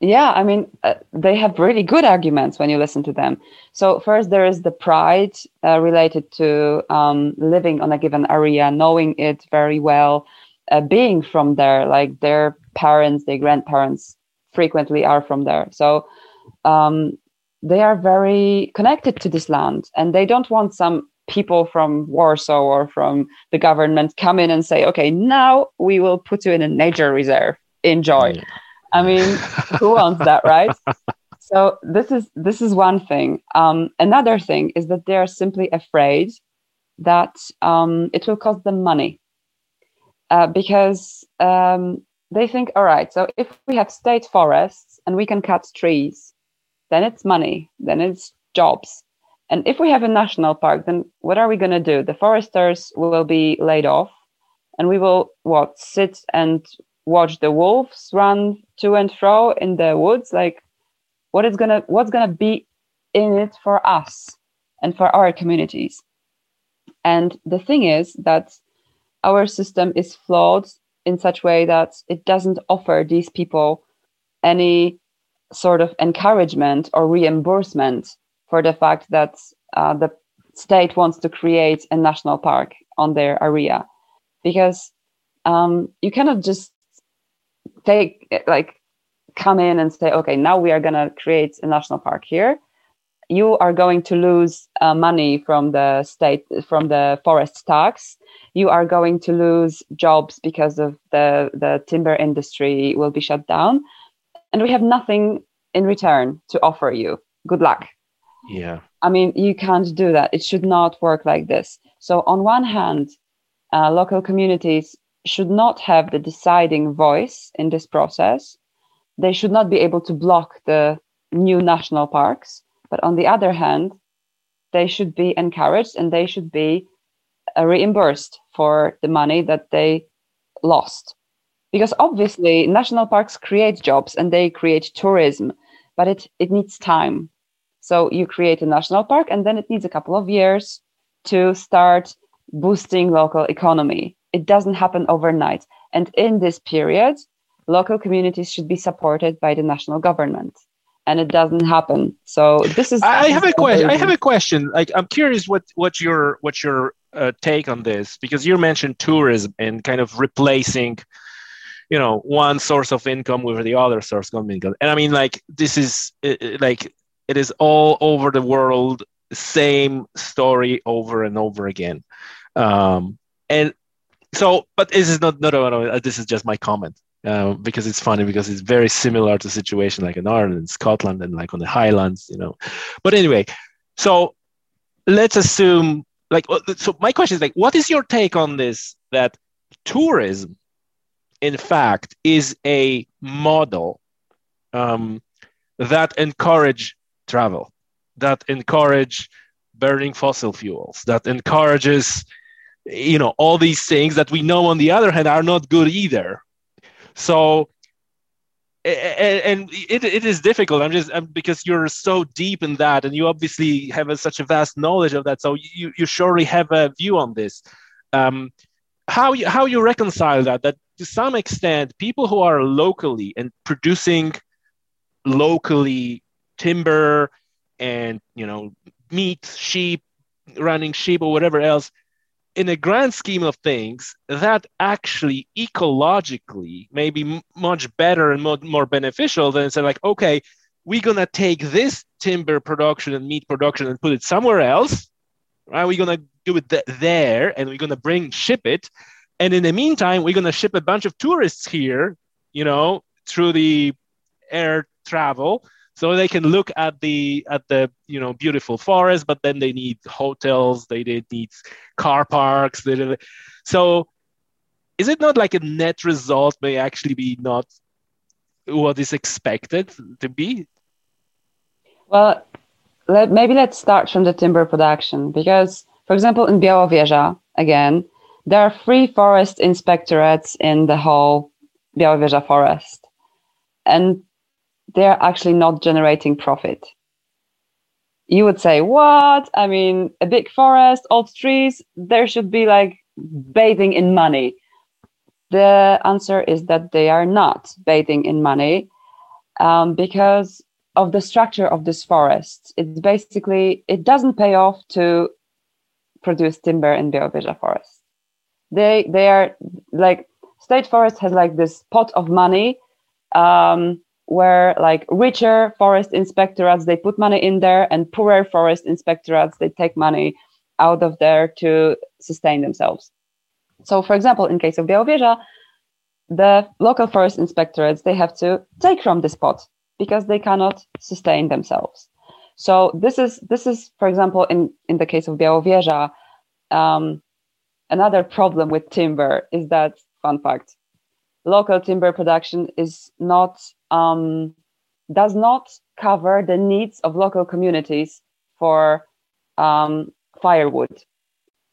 Yeah i mean uh, they have really good arguments when you listen to them. So first there is the pride uh, related to um, living on a given area knowing it very well uh, being from there like their parents their grandparents frequently are from there. So um, they are very connected to this land and they don't want some people from warsaw or from the government come in and say okay now we will put you in a nature reserve enjoy yeah I mean, who wants that, right? *laughs* So this is this is one thing. Um, another thing is that they are simply afraid that um, it will cost them money uh, because um, they think, all right, so if we have state forests and we can cut trees, then it's money, then it's jobs. And if we have a national park, then what are we going to do? The foresters will be laid off, and we will what sit and watch the wolves run to and fro in the woods like what is gonna what's gonna be in it for us and for our communities and the thing is that our system is flawed in such way that it doesn't offer these people any sort of encouragement or reimbursement for the fact that uh, the state wants to create a national park on their area. Because um, you cannot just take like come in and say okay now we are going to create a national park here. You are going to lose uh, money from the state from the forest tax. You are going to lose jobs because of the the timber industry will be shut down. And we have nothing in return to offer you. Good luck yeah i mean you can't do that it should not work like this so on one hand uh, local communities should not have the deciding voice in this process. They should not be able to block the new national parks. But on the other hand, they should be encouraged and they should be uh, reimbursed for the money that they lost. Because obviously, national parks create jobs and they create tourism, but it, it needs time. So you create a national park and then it needs a couple of years to start boosting local economy it doesn't happen overnight. And in this period, local communities should be supported by the national government. And it doesn't happen. So this is. I have a question. I have a question. Like, I'm curious what what your what your uh, take on this because you mentioned tourism and kind of replacing, you know, one source of income with the other source of income. And I mean, like, this is like it is all over the world, same story over and over again. Um, and so but this is not no no no this is just my comment uh, because it's funny because it's very similar to situation like in Ireland and Scotland and like on the Highlands you know but anyway so let's assume like so my question is like what is your take on this that tourism in fact is a model um, that encourage travel that encourage burning fossil fuels that encourages you know all these things that we know on the other hand are not good either. So and, it, it is difficult. I'm just because you're so deep in that and you obviously have a, such a vast knowledge of that. So you, you surely have a view on this. Um, how you how you reconcile that that to some extent people who are locally and producing locally timber and you know meat sheep running sheep or whatever else in a grand scheme of things, that actually ecologically may be much better and more, more beneficial than say, like, okay, we're gonna take this timber production and meat production and put it somewhere else. Right? We're gonna do it th- there, and we're gonna bring ship it, and in the meantime, we're gonna ship a bunch of tourists here, you know, through the air travel so they can look at the at the you know beautiful forest but then they need hotels they, need car parks they, so is it not like a net result may actually be not what is expected to be? Well let, maybe let's start from the timber production because for example in białowieża again there are three forest inspectorates in the whole białowieża forest. And they're actually not generating profit. You would say, what? I mean, a big forest, old trees, there should be like bathing in money? The answer is that they are not bathing in money um, because of the structure of this forest. It's basically, it doesn't pay off to produce timber in Białowieża forest. They, they are like, state forest has like this pot of money um, where like richer forest inspectorates, they put money in there and poorer forest inspectorates, they take money out of there to sustain themselves. So, for example, in case of Białowieża, the local forest inspectorates they have to take from this pot because they cannot sustain themselves. So this is this is, for example, in in the case of Białowieża, um, another problem with timber is that fun fact, local timber production is not um, does not cover the needs of local communities for um, firewood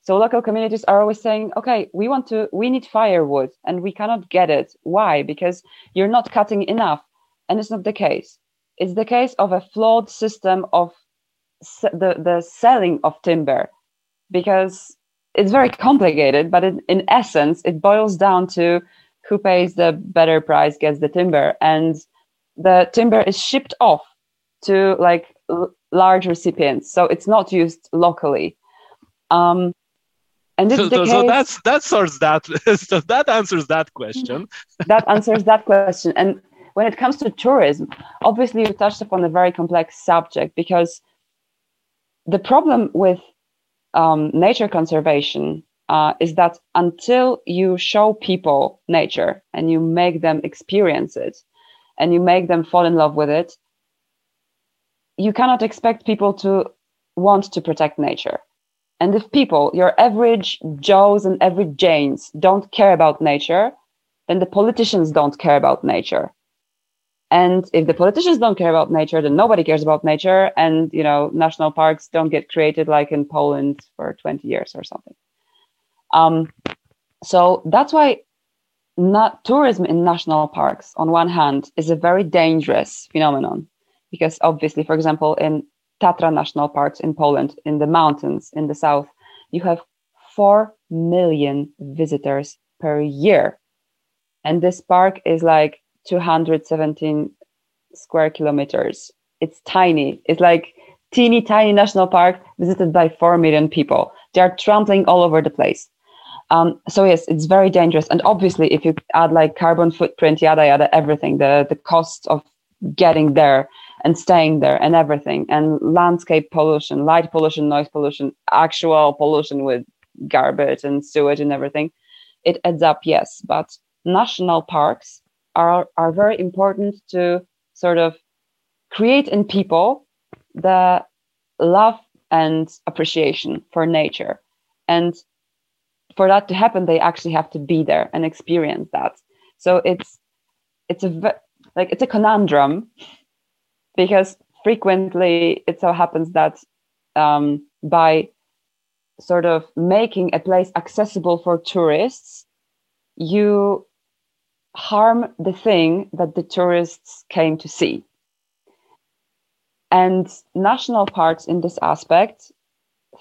so local communities are always saying, okay, we want to, we need firewood and we cannot get it. Why? Because you're not cutting enough. And it's not the case. It's the case of a flawed system of the, the selling of timber because it's very complicated, but in, in essence, it boils down to who pays the better price gets the timber. And the timber is shipped off to like l- large recipients. So it's not used locally. Um, and so, so, case, so, that's that sorts that *laughs* so that answers that question *laughs* that answers that question and when it comes to tourism obviously you touched upon a very complex subject because the problem with um, nature conservation uh, is that until you show people nature and you make them experience it and you make them fall in love with it you cannot expect people to want to protect nature and if people, your average Joes and average Janes, don't care about nature, then the politicians don't care about nature. And if the politicians don't care about nature, then nobody cares about nature. And, you know, national parks don't get created like in Poland for 20 years or something. Um, so that's why not tourism in national parks, on one hand, is a very dangerous phenomenon. Because obviously, for example, in Tatra National Parks in Poland, in the mountains in the south, you have 4 million visitors per year. And this park is like 217 square kilometers. It's tiny. It's like teeny tiny national park visited by 4 million people. They are trampling all over the place. Um, so yes, it's very dangerous. And obviously, if you add like carbon footprint, yada yada, everything, the the cost of getting there and staying there and everything and landscape pollution light pollution noise pollution actual pollution with garbage and sewage and everything it adds up yes but national parks are are very important to sort of create in people the love and appreciation for nature and for that to happen they actually have to be there and experience that so it's it's a like it's a conundrum because frequently it so happens that um, by sort of making a place accessible for tourists, you harm the thing that the tourists came to see. And national parks, in this aspect,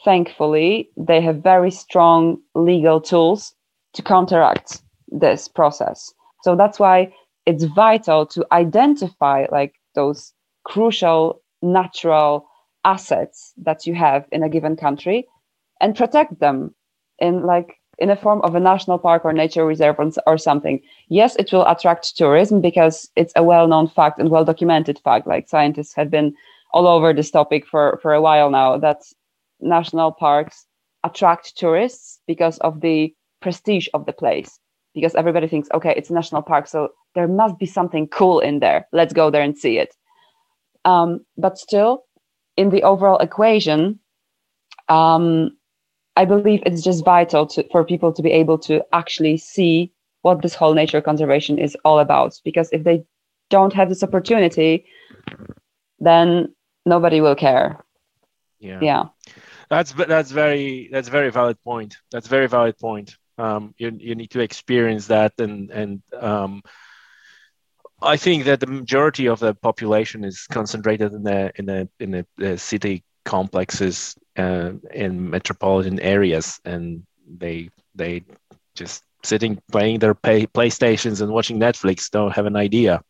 thankfully, they have very strong legal tools to counteract this process. So that's why it's vital to identify like those crucial natural assets that you have in a given country and protect them in like in a form of a national park or nature reserve or something yes it will attract tourism because it's a well-known fact and well-documented fact like scientists have been all over this topic for for a while now that national parks attract tourists because of the prestige of the place because everybody thinks okay it's a national park so there must be something cool in there let's go there and see it um, but still, in the overall equation, um, I believe it's just vital to, for people to be able to actually see what this whole nature conservation is all about. Because if they don't have this opportunity, then nobody will care. Yeah. Yeah. That's that's very that's very valid point. That's very valid point. Um, you you need to experience that and and um, I think that the majority of the population is concentrated in the in the in the, the city complexes uh, in metropolitan areas, and they they just sitting playing their pay, playstations and watching netflix don't have an idea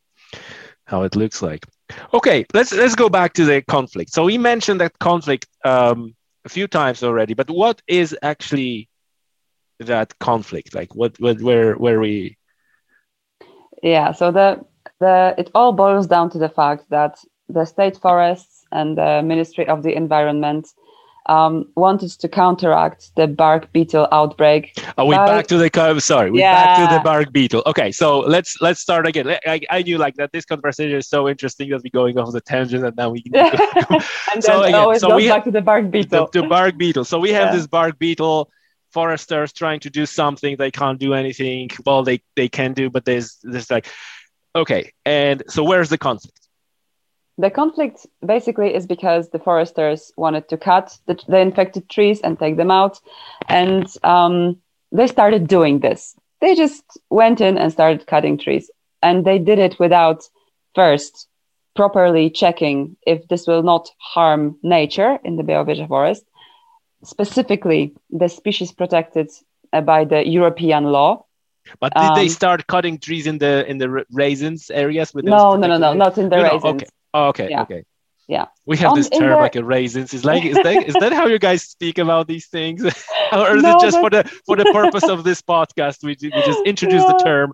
how it looks like okay let's let's go back to the conflict so we mentioned that conflict um, a few times already but what is actually that conflict? Like what, what where where we yeah so the the it all boils down to the fact that the state forests and the ministry of the environment um, wanted to counteract the bark beetle outbreak. Are we back to the sorry? We yeah. back to the bark beetle. Okay, so let's let's start again. I, I knew like that this conversation is so interesting that we're going off the tangent, and now we can. *laughs* and so then again, always so goes we back to the bark beetle. The, the bark beetle. So we have yeah. this bark beetle. Foresters trying to do something, they can't do anything. Well, they they can do, but there's there's like, okay, and so where's the conflict? The conflict basically is because the foresters wanted to cut the, the infected trees and take them out. And um, they started doing this. They just went in and started cutting trees. And they did it without first properly checking if this will not harm nature in the Białowieża forest, specifically the species protected uh, by the European law. But did um, they start cutting trees in the in the raisins areas with no, no, no, no, not in the no, raisins. No, okay. Oh, okay, yeah. okay. Yeah. We have this term the... like a raisins. Is like is that is that how you guys speak about these things? *laughs* or is no, it just but... for the for the purpose of this podcast? We, we just *laughs* introduce yeah. the term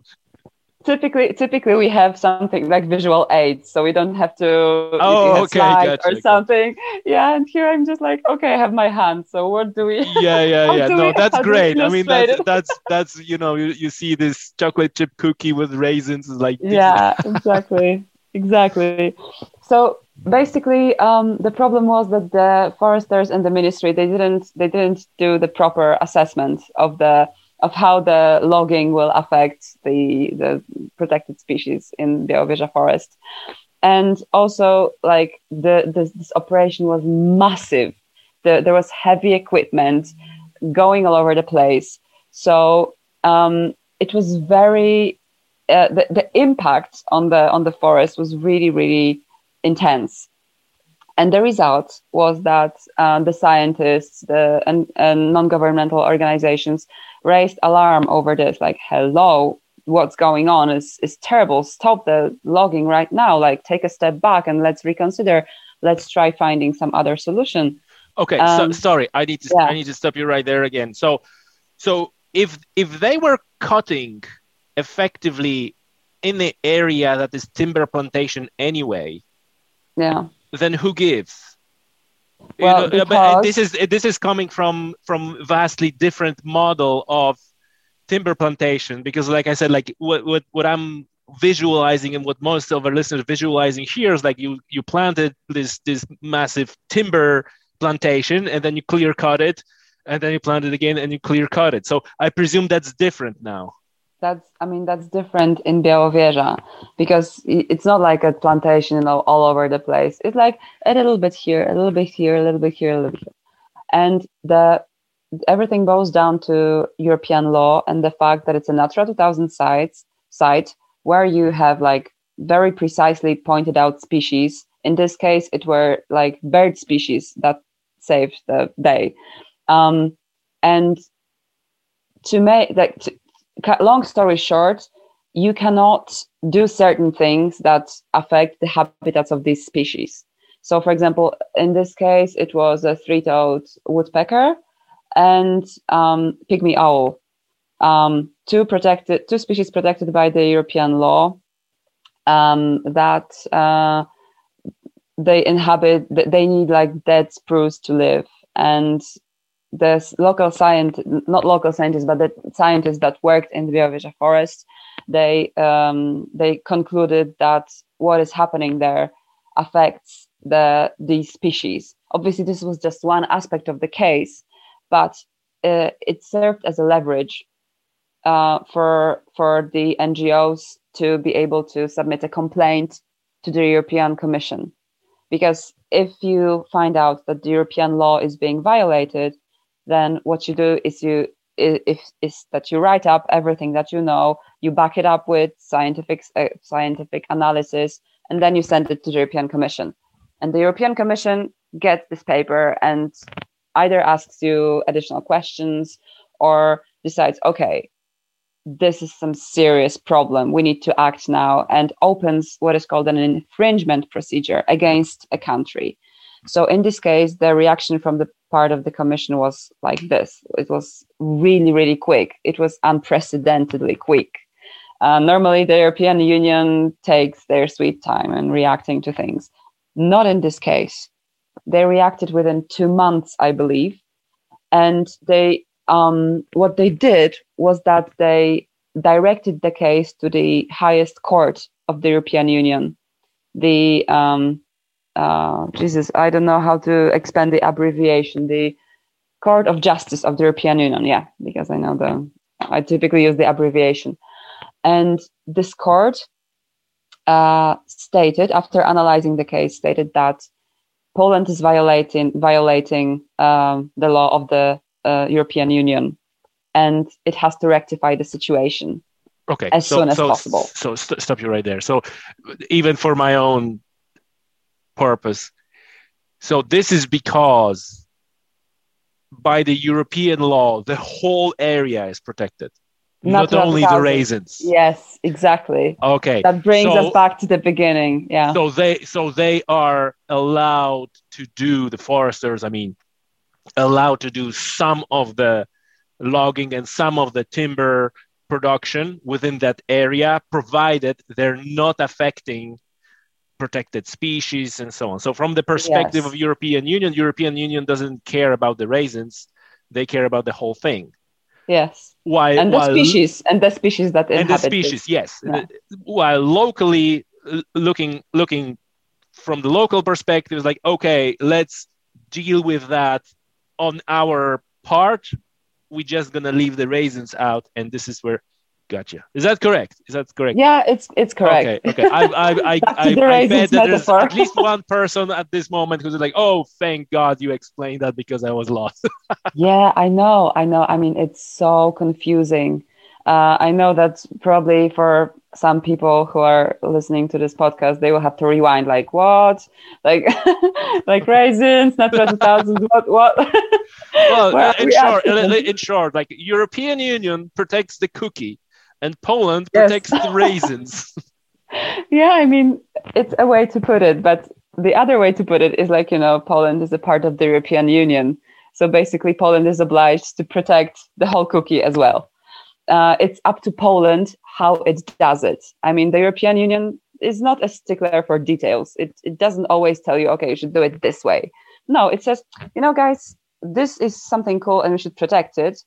typically typically we have something like visual aids so we don't have to oh okay gotcha, or something yeah and here i'm just like okay i have my hand so what do we yeah yeah *laughs* yeah no that's great i mean that's that's that's you know you, you see this chocolate chip cookie with raisins is like yeah exactly exactly. So basically um, the problem was that the foresters and the ministry they didn't they didn't do the proper assessment of the of how the logging will affect the the protected species in the Białowieża forest. And also like the this, this operation was massive. The, there was heavy equipment going all over the place. So um, it was very uh, the, the impact on the on the forest was really really intense. And the result was that uh, the scientists the and, and non-governmental organizations raised alarm over this like hello what's going on is is terrible. Stop the logging right now. Like take a step back and let's reconsider. Let's try finding some other solution. Okay um, so sorry i need to yeah. i need to stop you right there again. So so if if they were cutting effectively in the area that is timber plantation anyway yeah. then who gives? Well, you know, uh, uh, because... this is this is coming from from vastly different model of timber plantation because like i said like what what, what i'm visualizing and what most of our listeners visualizing here is like you you planted this this massive timber plantation and then you clear cut it and then you plant it again and you clear cut it. So i presume that's different now that's i mean that's different in białowieża because it's not like a plantation you know all over the place. It's like a little bit here a little bit here a little bit here a little bit and the everything boils down to european law and the fact that it's a natura 2000 sites, site where you have like very precisely pointed out species. In this case it were like bird species that saved the day. Um, and to make like long story short, you cannot do certain things that affect the habitats of these species. So, for example, in this case, it was a three-toed woodpecker and um, pygmy owl, um, two protected, two species protected by the European law. Um, that uh, they inhabit, they need like dead spruce to live, and the local scientist, not local scientists, but the scientists that worked in the Białowieża forest, they um, they concluded that what is happening there affects the these species. Obviously, this was just one aspect of the case, but uh, it served as a leverage uh, for for the NGOs to be able to submit a complaint to the European Commission, because if you find out that the European law is being violated, then what you do is you if is that you write up everything that you know you back it up with scientific uh, scientific analysis and then you send it to the european commission and the european commission gets this paper and either asks you additional questions or decides, okay, this is some serious problem. We need to act now and opens what is called an infringement procedure against a country. So in this case, the reaction from the part of the commission was like this. It was really, really quick. It was unprecedentedly quick. Uh, normally, the European Union takes their sweet time in reacting to things. Not in this case. They reacted within two months, I believe, and they um, what they did was that they directed the case to the highest court of the European Union, the um, uh, Jesus, I don't know how to expand the abbreviation, the Court of Justice of the European Union. Yeah, because I know the I typically use the abbreviation. And this court uh, stated, after analyzing the case, stated that Poland is violating violating um, the law of the uh, European Union, and it has to rectify the situation. Okay, as so, soon as so, possible. So st- stop you right there. So even for my own purpose, so this is because by the European law, the whole area is protected, not, not only the raisins. Yes, exactly. Okay, that brings so, us back to the beginning. Yeah. So they so they are allowed to do the foresters. I mean, allowed to do some of the logging and some of the timber production within that area, provided they're not affecting protected species and so on. So from the perspective yes. of European Union, European Union doesn't care about the raisins; they care about the whole thing. Yes. While, and the while, species and the species that and the species, yes. Yeah. While locally looking looking from the local perspective, it's like okay, let's deal with that on our part, we're just gonna leave the raisins out, and this is where. Gotcha. Is that correct? Is that correct? Yeah, it's it's correct. Okay, okay. I I *laughs* I, I, I bet that there's at least one person at this moment who's like, "Oh, thank God you explained that because I was lost." *laughs* yeah, I know, I know. I mean, it's so confusing. Uh, I know that probably for some people who are listening to this podcast, they will have to rewind, like what, like, *laughs* like raisins, natural thousands, what, what? well, in short, in short, like European Union protects the cookie, and Poland yes. protects the raisins. *laughs* yeah, I mean, it's a way to put it, but the other way to put it is like you know, Poland is a part of the European Union, so basically, Poland is obliged to protect the whole cookie as well uh, it's up to Poland how it does it. I mean, the European Union is not a stickler for details. It, it doesn't always tell you, okay, you should do it this way. No, it says, you know, guys, this is something cool and we should protect it.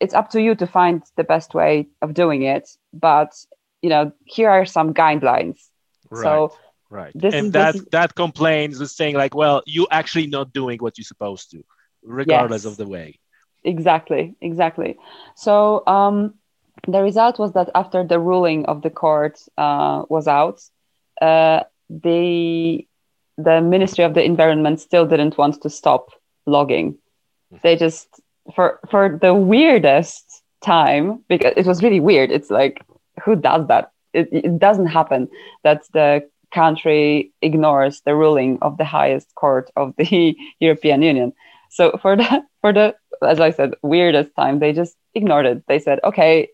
It's up to you to find the best way of doing it. But, you know, here are some guidelines. Right. So, right. and is, that, is, that complains is saying, like, well, you actually not doing what you're supposed to, regardless yes. of the way exactly exactly so um, the result was that after the ruling of the court uh, was out uh, the the ministry of the environment still didn't want to stop logging they just for for the weirdest time because it was really weird it's like who does that it, it doesn't happen that the country ignores the ruling of the highest court of the *laughs* european union so for the for the as I said, weirdest time, they just ignored it. They said, "Okay,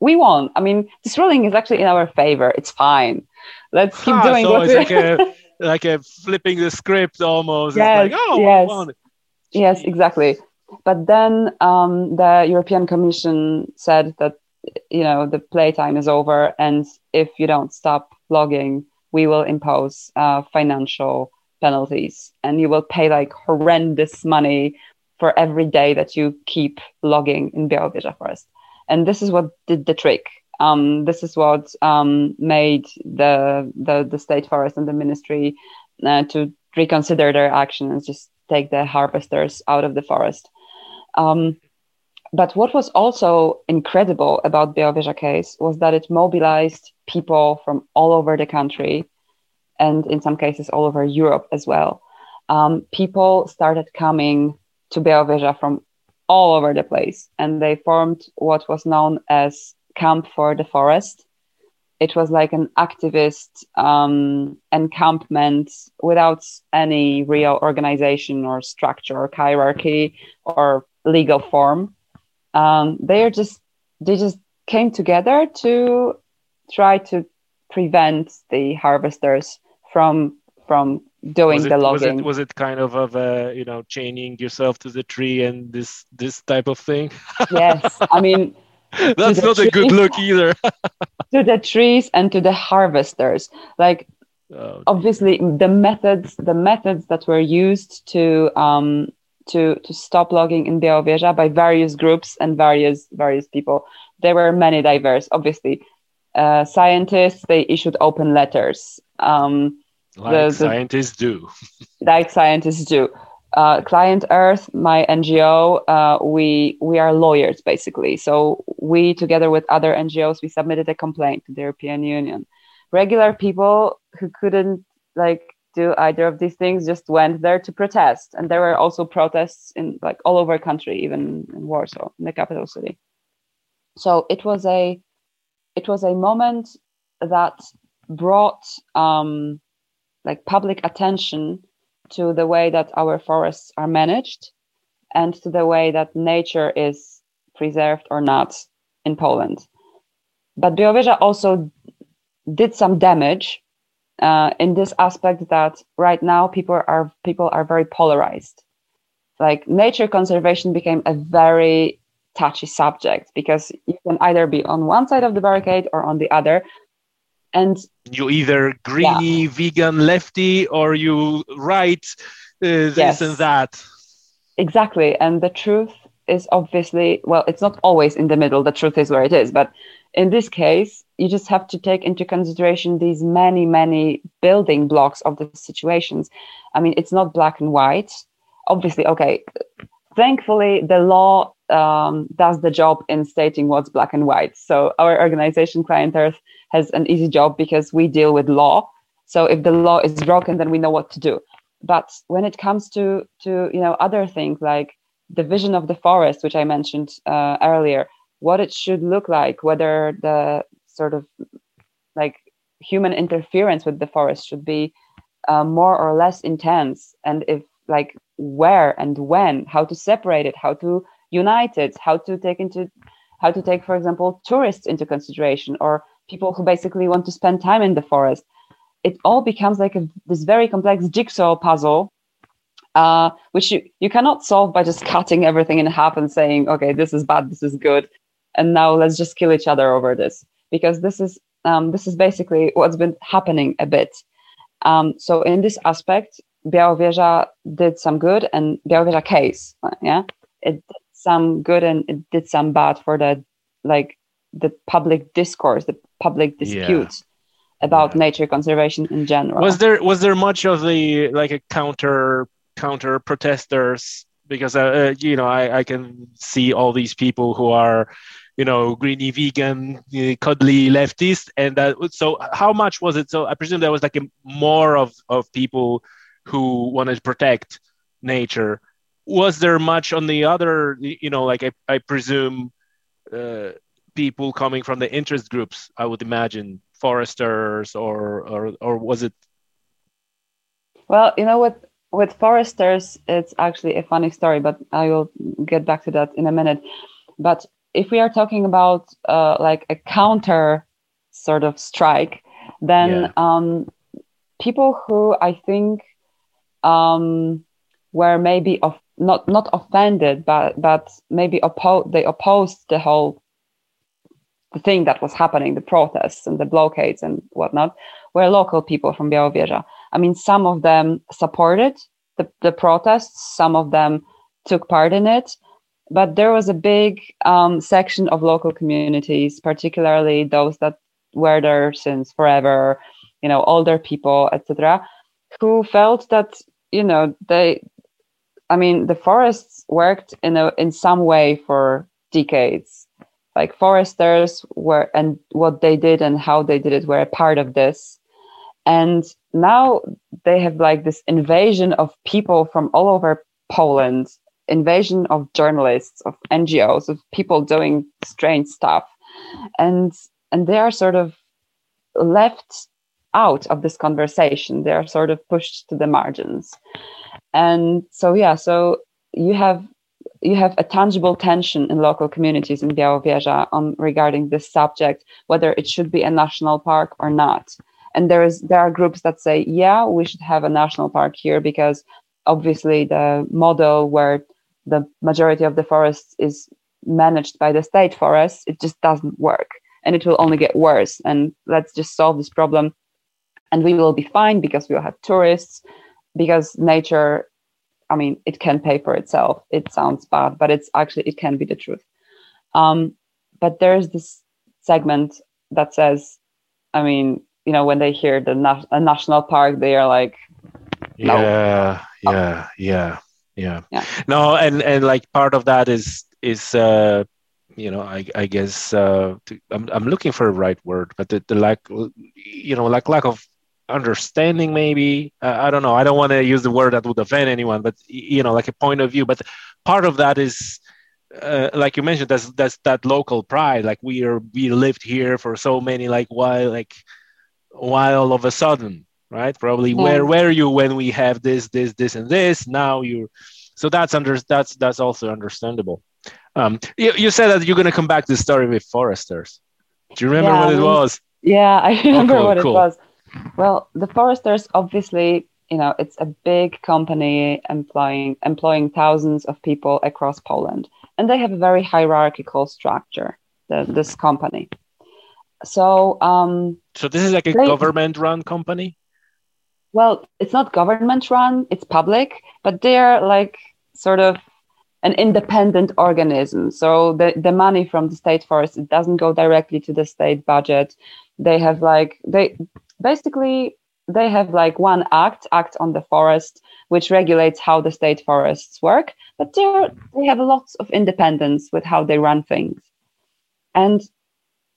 we won. I mean, this ruling is actually in our favor. It's fine. Let's keep ah, doing so what it's like a *laughs* like a flipping the script almost. Yes, like, oh, yes, yes, exactly. But then um, the European Commission said that you know the playtime is over, and if you don't stop logging, we will impose uh, financial penalties and you will pay like horrendous money for every day that you keep logging in Białowieża forest. And this is what did the trick. Um, this is what um, made the, the, the state forest and the ministry uh, to reconsider their action and just take the harvesters out of the forest. Um, but what was also incredible about Białowieża case was that it mobilized people from all over the country and in some cases all over Europe as well. Um, people started coming to Białowieża from all over the place, and they formed what was known as Camp for the Forest. It was like an activist um, encampment without any real organization or structure or hierarchy or legal form. um, they are just they just came together to try to prevent the harvesters from from doing was it, the was logging. it was it kind of of a you know chaining yourself to the tree and this this type of thing? *laughs* yes, I mean *laughs* That's not a good look either. *laughs* to the trees and to the harvesters. Like Oh, obviously the methods the methods that were used to um to to stop logging in Białowieża by various groups and various various people. There were many diverse. Obviously uh, scientists they issued open letters. Um, like the- the- scientists do. *laughs* like scientists do. Uh, ClientEarth my ngo uh, we we are lawyers basically. So we together with other ngos we submitted a complaint to the european union. Regular people who couldn't like do either of these things just went there to protest and there were also protests in like all over country even in warsaw in the capital city so it was a it was a moment that brought um, like public attention to the way that our forests are managed and to the way that nature is preserved or not in Poland. But Białowieża also did some damage uh, in this aspect that right now people are people are very polarized. Like nature conservation became a very touchy subject because you can either be on one side of the barricade or on the other. And You either greeny, vegan, lefty, or you right uh, this Yes. and that. Exactly. And the truth is obviously, well, it's not always in the middle. The truth is where it is. But in this case, you just have to take into consideration these many, many building blocks of the situations. I mean, it's not black and white. Obviously, okay. Thankfully, the law um, does the job in stating what's black and white. So our organization, ClientEarth, has an easy job because we deal with law. So if the law is broken, then we know what to do but when it comes to to you know other things like the vision of the forest which i mentioned uh, earlier what it should look like whether the sort of like human interference with the forest should be uh, more or less intense and if like where and when how to separate it how to unite it how to take into how to take for example tourists into consideration or people who basically want to spend time in the forest. It all becomes like a, this very complex jigsaw puzzle uh, which you, you cannot solve by just *laughs* cutting everything in half and saying okay this is bad this is good and now let's just kill each other over this because this is um, this is basically what's been happening a bit um, so in this aspect Białowieża did some good and Białowieża case yeah it did some good and it did some bad for the like the public discourse the public Yeah. about Yeah. nature conservation in general Was there was there much of the like a counter counter protesters? Because uh, uh, you know I, I can see all these people who are you know greeny vegan uh, cuddly leftist, and that so how much was it so i presume there was like a, more of of people who wanted to protect nature was there much on the other you know like i, I presume uh, people coming from the interest groups i would imagine foresters or or or was it Well, you know what? With foresters, it's actually a funny story, but I will get back to that in a minute. But if we are talking about uh, like a counter sort of strike, then Yeah. um, people who I think um, were maybe of not not offended, but but maybe oppo- they opposed the whole the thing that was happening, the protests and the blockades and whatnot, were local people from Białowieża. I mean, some of them supported the, the protests, some of them took part in it, but there was a big um, section of local communities, particularly those that were there since forever, you know, older people, etc., who felt that you know they, I mean, the forests worked in a in some way for decades. Like foresters were, and what they did and how they did it were a part of this and now they have like this invasion of people from all over Poland, invasion of journalists, of NGOs, of people doing strange stuff, and and they are sort of left out of this conversation. They are sort of pushed to the margins, and so yeah, so you have you have a tangible tension in local communities in Białowieża on regarding this subject, whether it should be a national park or not. And there is there are groups that say, yeah, we should have a national park here because obviously the model where the majority of the forests is managed by the state forests, it just doesn't work and it will only get worse. And let's just solve this problem and we will be fine because we'll have tourists, because nature, I mean, it can pay for itself. It sounds bad, but it's actually, it can be the truth. Um, but there's this segment that says, I mean, you know, when they hear the na- a national park, they are like, no. yeah, yeah, yeah, yeah, yeah. No, and and like part of that is is uh, you know I I guess uh, I'm I'm looking for a right word, but the, the lack you know like lack of understanding maybe. Uh, i don't know. I don't want to use the word that would offend anyone but you know like a point of view. But part of that is uh, like you mentioned that's that's that local pride. Like we are we lived here for so many like why like why all of a sudden right probably yeah. where were you when we have this this this and this now you're so that's under that's that's also understandable um you, you said that you're going to come back to the story with foresters do you remember yeah, what it was yeah i *laughs* remember what cool. it was well, the Foresters obviously, you know, it's a big company employing employing thousands of people across Poland, and they have a very hierarchical structure. The, this company. So, um, so this is like a they, government-run company. Well, it's not government-run; it's public, but they're like sort of an independent organism. So the, the money from the state forest it doesn't go directly to the state budget. They have like they basically they have like one act act on the forest which regulates how the state forests work but they they have lots of independence with how they run things and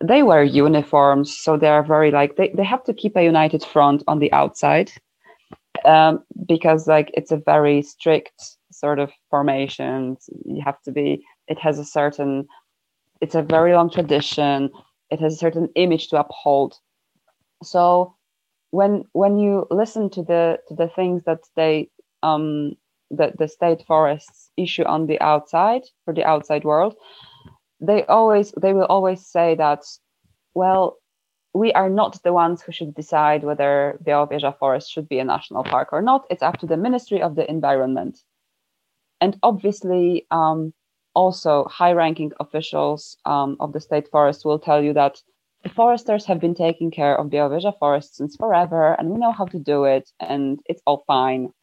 they wear uniforms so they are very like they, they have to keep a united front on the outside um, because like it's a very strict sort of formation. You have to be it has a certain it's a very long tradition. It has a certain image to uphold. So when when you listen to the to the things that they um that the state forests issue on the outside for the outside world they always they will always say that well we are not the ones who should decide whether Białowieża forest should be a national park or not it's up to the ministry of the environment and obviously um, also high ranking officials um, of the state forest will tell you that the foresters have been taking care of Białowieża forest since forever, and we know how to do it, and it's all fine.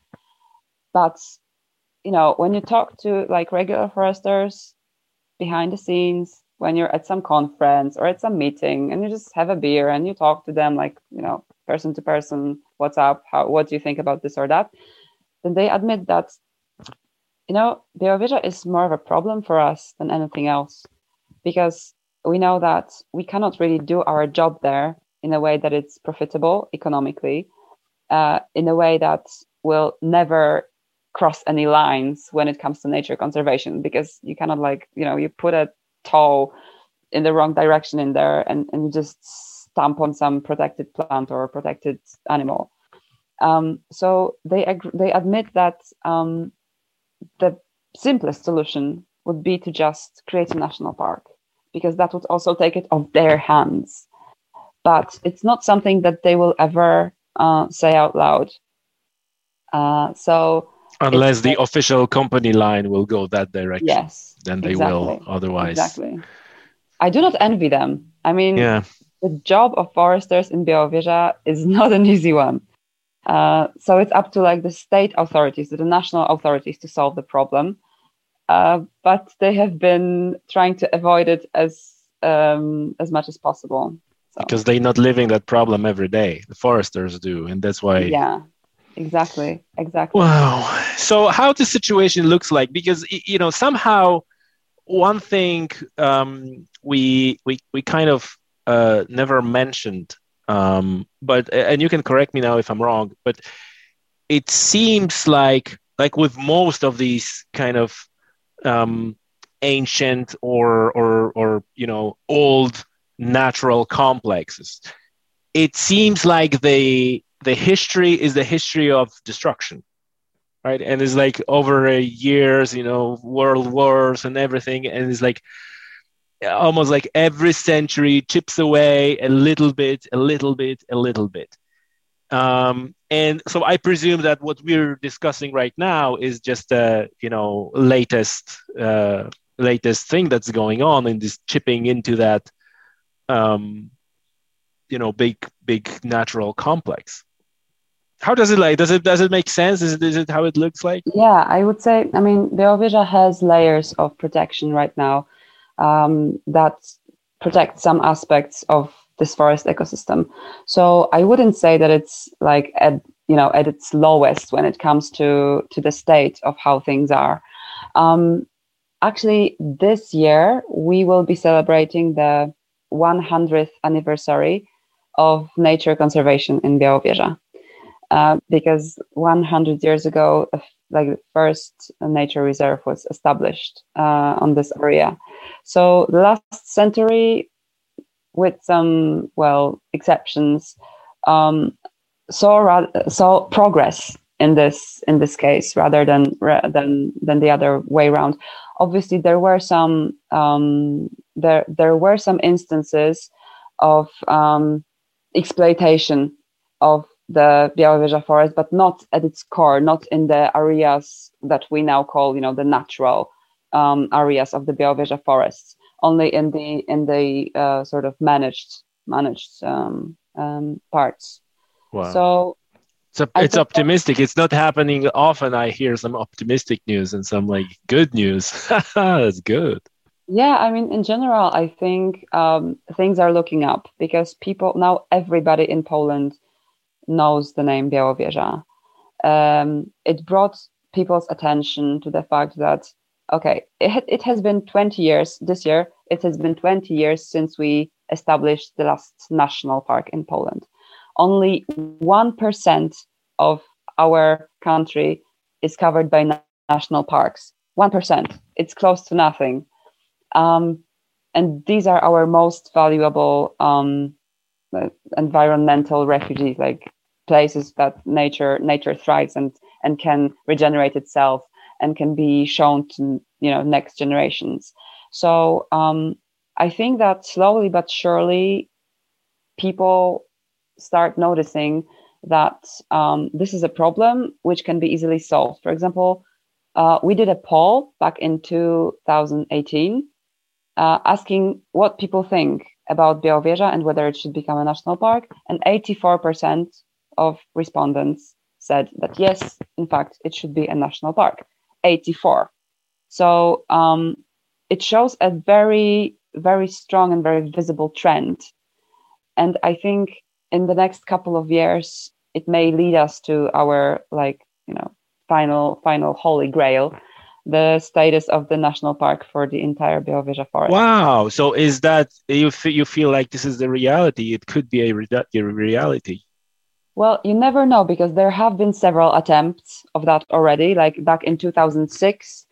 But you know, when you talk to like regular foresters behind the scenes, when you're at some conference or at some meeting, and you just have a beer and you talk to them like you know, person to person, what's up, how, what do you think about this or that, then they admit that you know, Białowieża is more of a problem for us than anything else because we know that we cannot really do our job there in a way that it's profitable economically, uh, in a way that will never cross any lines when it comes to nature conservation, because you cannot like, you know, you put a toe in the wrong direction in there and, and you just stamp on some protected plant or protected animal. Um, so they ag- they admit that um, the simplest solution would be to just create a national park because that would also take it off their hands. But it's not something that they will ever uh, say out loud. Uh, so unless the official company line will go that direction, yes, then they exactly. will. Otherwise, exactly. I do not envy them. I mean, yeah. the job of foresters in Białowieża is *laughs* not an easy one. Uh, so it's up to like the state authorities, the national authorities, to solve the problem. Uh, but they have been trying to avoid it as um, as much as possible. So. Because they're not living that problem every day. The foresters do, and that's why. Yeah, exactly, exactly. Wow. So how the situation looks like? Because you know somehow one thing um, we we we kind of uh, never mentioned, um, but and you can correct me now if I'm wrong, but it seems like like with most of these kind of um, ancient or or or you know old natural complexes. It seems like the the history is the history of destruction, right? And it's like over years, you know, world wars and everything, and it's like almost like every century chips away a little bit, a little bit, a little bit. Um, and so I presume that what we're discussing right now is just the you know latest uh, latest thing that's going on in this chipping into that um, you know big big natural complex. How does it like? Does it does it make sense? Is it, is it how it looks like? Yeah, I would say. I mean, the Białowieża has layers of protection right now um, that protect some aspects of this forest ecosystem. So I wouldn't say that it's like at you know at its lowest when it comes to to the state of how things are. Um, actually, this year we will be celebrating the 100th anniversary of nature conservation in Białowieża. Uh, because 100 years ago, like the first nature reserve was established uh, on this area. So the last century, with some well exceptions, um, saw saw progress in this in this case rather than than than the other way around. Obviously, there were some um, there there were some instances of um, exploitation of the Białowieża forest, but not at its core, not in the areas that we now call, you know, the natural um, areas of the Białowieża forests. Only in the in the uh, sort of managed managed um, um, parts. Wow. So it's, it's optimistic. It's not happening often. I hear some optimistic news and some like good news. *laughs* That's good. Yeah, I mean, in general, I think um, things are looking up because people now, everybody in Poland knows the name Białowieża. Um, it brought people's attention to the fact that okay, it, it has been 20 years this year. It has been 20 years since we established the last national park in Poland. Only one percent of our country is covered by national parks. One percent. It's close to nothing. Um, and these are our most valuable um, environmental refugees, like places that nature nature thrives and and can regenerate itself and can be shown to you know next generations. So um, i think that slowly but surely people start noticing that um, this is a problem which can be easily solved. For example uh, we did a poll back in 2018 uh, asking what people think about Białowieża and whether it should become a national park and 84% of respondents said that yes, in fact, it should be a national park. 84. So um, it shows a very, very strong and very visible trend. And I think in the next couple of years, it may lead us to our like you know final final holy grail the status of the national park for the entire Białowieża forest. Wow! So is that you f- you feel like this is the reality? It could be a, re- a reality. Well, you never know because there have been several attempts of that already. Like back in 2006,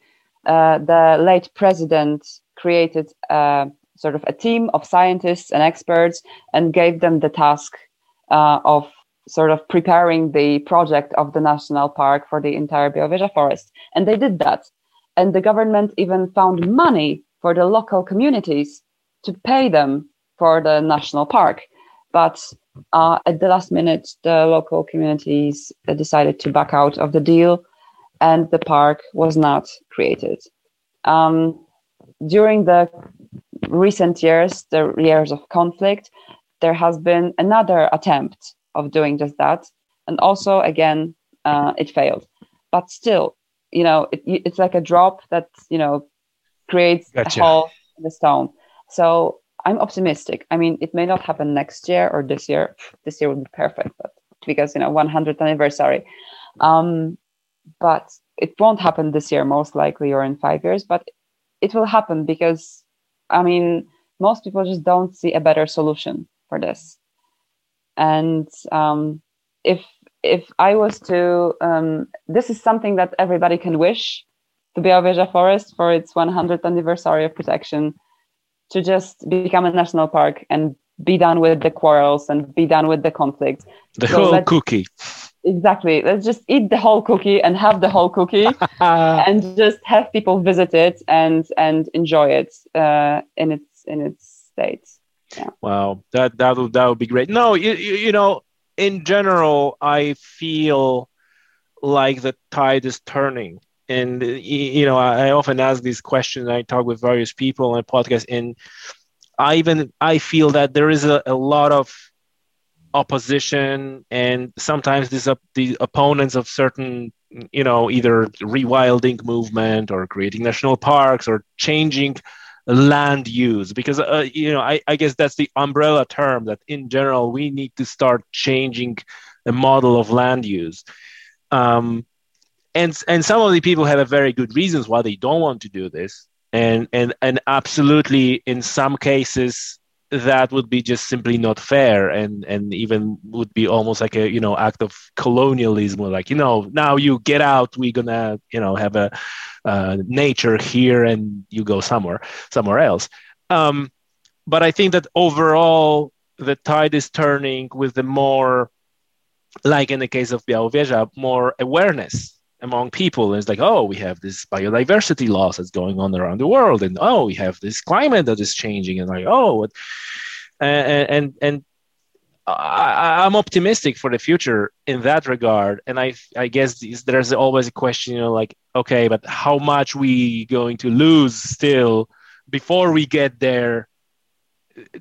uh, the late president created uh, sort of a team of scientists and experts and gave them the task uh, of sort of preparing the project of the national park for the entire Białowieża forest. And they did that. And the government even found money for the local communities to pay them for the national park. But uh, at the last minute, the local communities decided to back out of the deal, and the park was not created. Um, during the recent years, the years of conflict, there has been another attempt of doing just that, and also again, uh, it failed. But still, you know, it, it's like a drop that you know creates gotcha. a hole in the stone. So I'm optimistic. I mean, it may not happen next year or this year. This year would be perfect, but because you know, 100th anniversary. Um, but it won't happen this year, most likely, or in five years. But it will happen because, I mean, most people just don't see a better solution for this. And um, if if I was to, um, this is something that everybody can wish to be Białowieża Forest for its 100th anniversary of protection to just become a national park and be done with the quarrels and be done with the conflict. The so whole cookie. exactly let's just eat the whole cookie and have the whole cookie *laughs* and just have people visit it and and enjoy it uh, in its in its state yeah. wow that that would that would be great no you, you, you know in general i feel like the tide is turning and you know i often ask these questions. I talk with various people on podcast and i even i feel that there is a, a lot of opposition and sometimes these uh, the opponents of certain you know either rewilding movement or creating national parks or changing land use. Because uh, you know I, I guess that's the umbrella term that in general we need to start changing the model of land use. Um, and and some of the people have a very good reasons why they don't want to do this. And and and absolutely in some cases that would be just simply not fair and and even would be almost like a you know act of colonialism like you know now you get out we're gonna you know have a uh, nature here and you go somewhere somewhere else. Um, but i think that overall the tide is turning with the more like in the case of Białowieża, more awareness among people. And it's like, oh, we have this biodiversity loss that's going on around the world, and oh, we have this climate that is changing, and like, oh, and and and I, am optimistic for the future in that regard. And I I guess there's always a question, you know, like, okay, but how much we going to lose still before we get there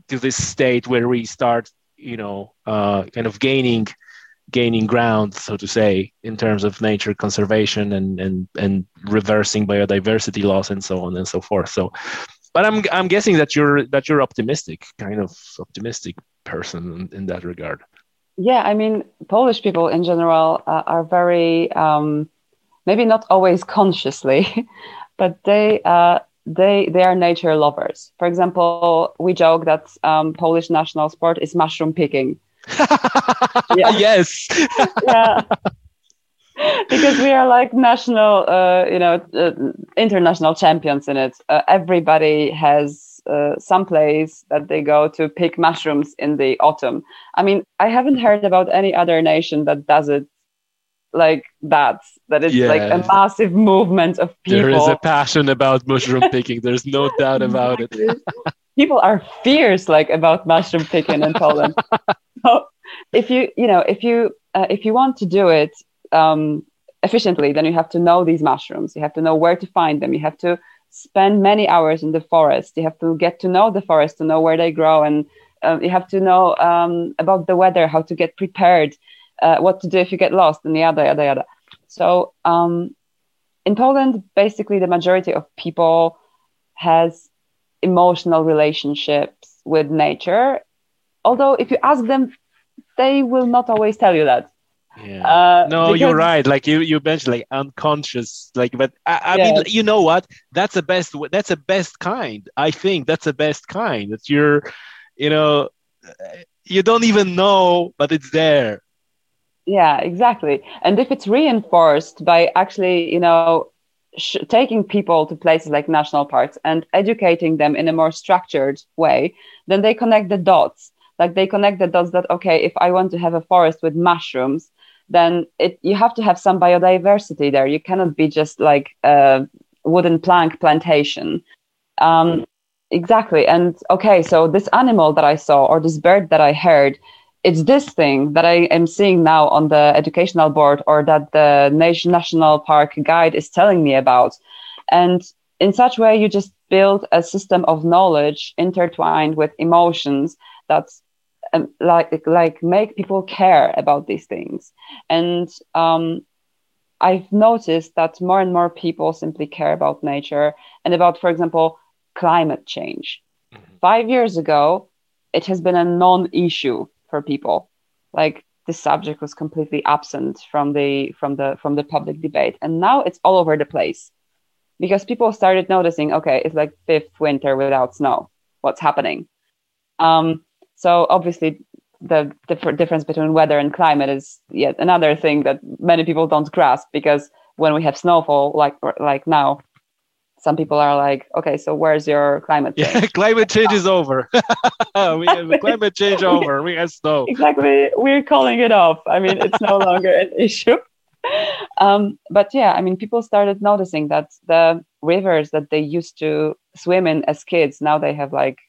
to this state where we start, you know, uh, kind of gaining gaining ground, so to say, in terms of nature conservation and and and reversing biodiversity loss and so on and so forth. So, but I'm I'm guessing that you're that you're optimistic, kind of optimistic person in, in that regard. Yeah, I mean, Polish people in general uh, are very um, maybe not always consciously, *laughs* but they. Uh, they they are nature lovers. For example, we joke that um, Polish national sport is mushroom picking *laughs* yes. *laughs* yeah. because we are like national, uh, you know, uh, international champions in it. Uh, everybody has uh, some place that they go to pick mushrooms in the autumn. I mean, I haven't heard about any other nation that does it like that. That it's yeah. like a massive movement of people. There is a passion about mushroom *laughs* picking. There's no doubt about it. people are fierce like about mushroom picking in Poland. *laughs* if you you know if you uh, if you want to do it um, efficiently, then you have to know these mushrooms. You have to know where to find them. You have to spend many hours in the forest. You have to get to know the forest to know where they grow, and uh, you have to know um, about the weather, how to get prepared, uh, what to do if you get lost, and yada yada yada. So um, in Poland, basically the majority of people has emotional relationships with nature. Although, if you ask them, they will not always tell you that. Yeah. Uh, no, because... you're right. Like you, you mentioned, like unconscious. Like, but I, I mean, you know what? That's the best. That's the best kind. I think that's the best kind. That you're, you know, you don't even know, but it's there. Yeah, exactly. And if it's reinforced by actually, you know, sh- taking people to places like national parks and educating them in a more structured way, then they connect the dots. Like they connect the dots that okay, if I want to have a forest with mushrooms, then it you have to have some biodiversity there. You cannot be just like a wooden plank plantation. Um, exactly. And okay, so this animal that I saw or this bird that I heard it's this thing that I am seeing now on the educational board or that the national park guide is telling me about. And in such way, you just build a system of knowledge intertwined with emotions that's um, like like make people care about these things. And um, I've noticed that more and more people simply care about nature and about, for example, climate change. Mm-hmm. Five years ago, it has been a non-issue for people. Like the subject was completely absent from the from the from the public debate, and now it's all over the place because people started noticing. Okay, it's like fifth winter without snow. What's happening? Um, so obviously, the diff- difference between weather and climate is yet another thing that many people don't grasp because when we have snowfall like like now some people are like, okay, so where's your climate change? Yeah, *laughs* climate change is over. *laughs* we have *laughs* climate change over. We have snow. Exactly. We're calling it off. I mean, it's no longer an issue. Um, but yeah, I mean, people started noticing that the rivers that they used to swim in as kids now they have like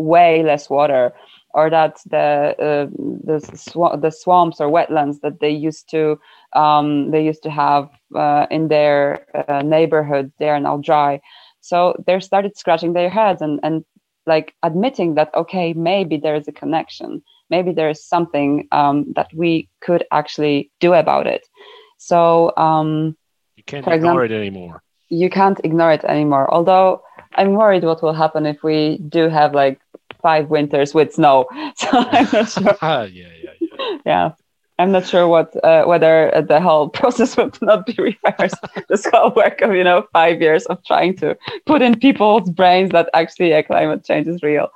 way less water or that the uh, the, sw- the swamps or wetlands that they used to um, they used to have uh, in their uh, neighborhood they are now dry. So they started scratching their heads and and like admitting that okay maybe there is a connection. Maybe there is something um, that we could actually do about it. So um, you can't ignore example, it anymore. you can't ignore it anymore. Although i'm worried what will happen if we do have like five winters with snow. *laughs* So I'm not sure. *laughs* yeah, yeah, yeah. Yeah. I'm not sure what uh, whether the whole *laughs* process would not be reversed. this whole work of you know five years of trying to put in people's brains that actually yeah, climate change is real.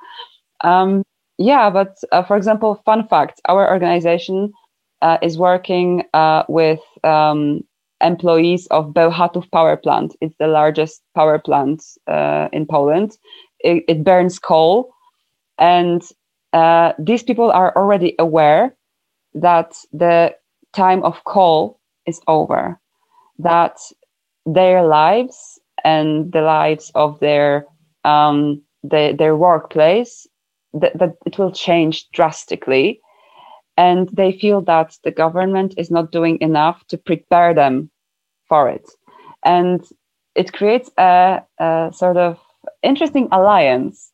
Um, yeah, but uh, for example, fun fact: our organization uh, is working uh, with um, employees of Bełchatów power plant. It's the largest power plant uh, in Poland. It, it burns coal and uh, these people are already aware that the time of call is over, that their lives and the lives of their um, the, their workplace that, that it will change drastically. And they feel that the government is not doing enough to prepare them for it. And it creates a, a sort of interesting alliance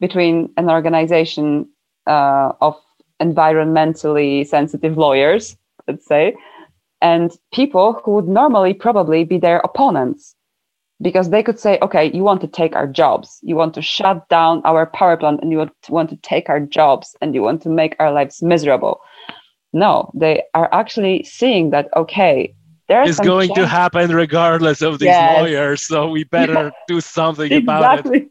between an organization uh, of environmentally sensitive lawyers, let's say, and people who would normally probably be their opponents. Because they could say, okay, you want to take our jobs, you want to shut down our power plant, and you want to take our jobs, and you want to make our lives miserable. No, they are actually seeing that, okay, there's going change. to happen regardless of these yes. lawyers, so we better do something exactly. about it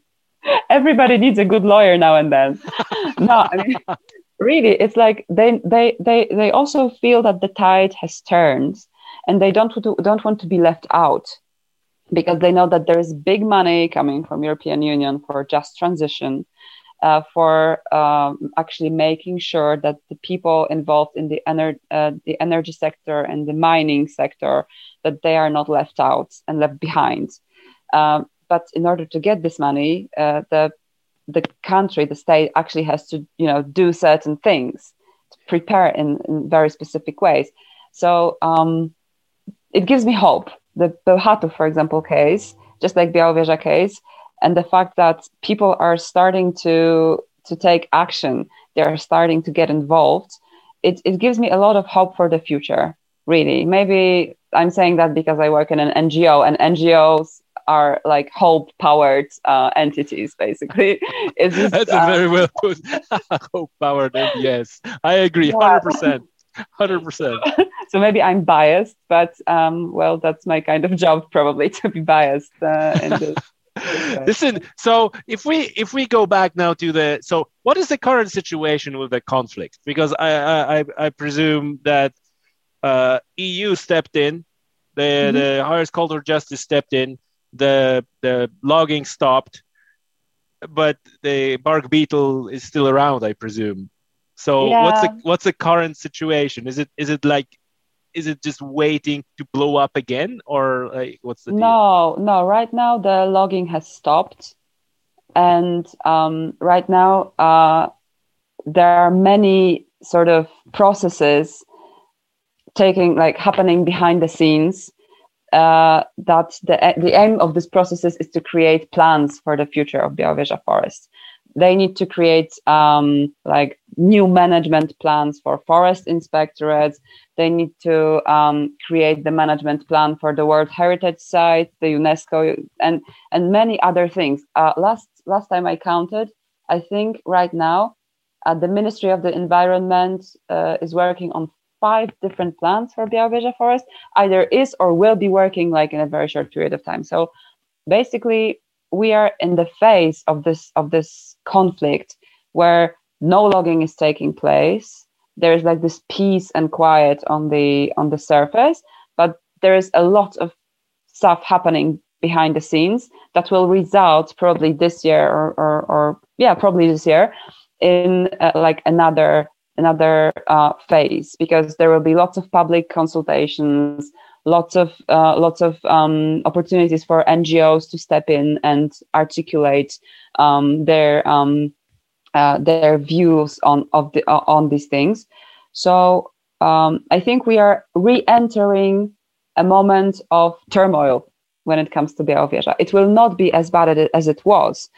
*laughs* everybody needs a good lawyer now and then. *laughs* No i mean really it's like they they they they also feel that the tide has turned and they don't to, don't want to be left out because they know that there is big money coming from european union for just transition uh, for um, actually making sure that the people involved in the, ener- uh, the energy sector and the mining sector that they are not left out and left behind. Um, but in order to get this money, uh, the the country, the state actually has to, you know, do certain things to prepare in, in very specific ways. So um, it gives me hope. The Bełchatów, for example, case, just like the Białowieża case, and the fact that people are starting to to take action, they are starting to get involved. It, it gives me a lot of hope for the future. Really, maybe I'm saying that because I work in an NGO, and NGOs are like hope powered uh, entities basically. *laughs* It's just, that's a very um, well put. *laughs* Hope powered yes. I agree 100% 100% *laughs* so maybe i'm biased but um, well that's my kind of job probably to be biased uh, Listen, so if we if we go back now to the so what is the current situation with the conflict? Because I I, I presume that uh, EU stepped in, the mm-hmm. the highest court of justice stepped in, the the logging stopped, but the bark beetle is still around, I presume. So yeah. what's the what's the current situation? Is it is it like is it just waiting to blow up again or like what's the no no right now the logging has stopped and um, right now uh, there are many sort of processes taking like happening behind the scenes uh, that the, the aim of this process is, is to create plans for the future of Białowieża forest. They need to create um, like new management plans for forest inspectorates. They need to um, create the management plan for the World Heritage Site, the UNESCO, and and many other things. Uh, last last time I counted, I think right now, uh, the Ministry of the Environment uh, is working on five different plans for Białowieża forest either is or will be working like in a very short period of time. So basically, we are in the phase of this of this conflict where no logging is taking place. There is like this peace and quiet on the on the surface, but there is a lot of stuff happening behind the scenes that will result probably this year or, or, or yeah, probably this year in uh, like another another uh, phase because there will be lots of public consultations, lots of uh, lots of um, opportunities for NGOs to step in and articulate um, their um, uh, their views on of the on these things. So um, I think we are re-entering a moment of turmoil when it comes to Białowieża. It will not be as bad as it was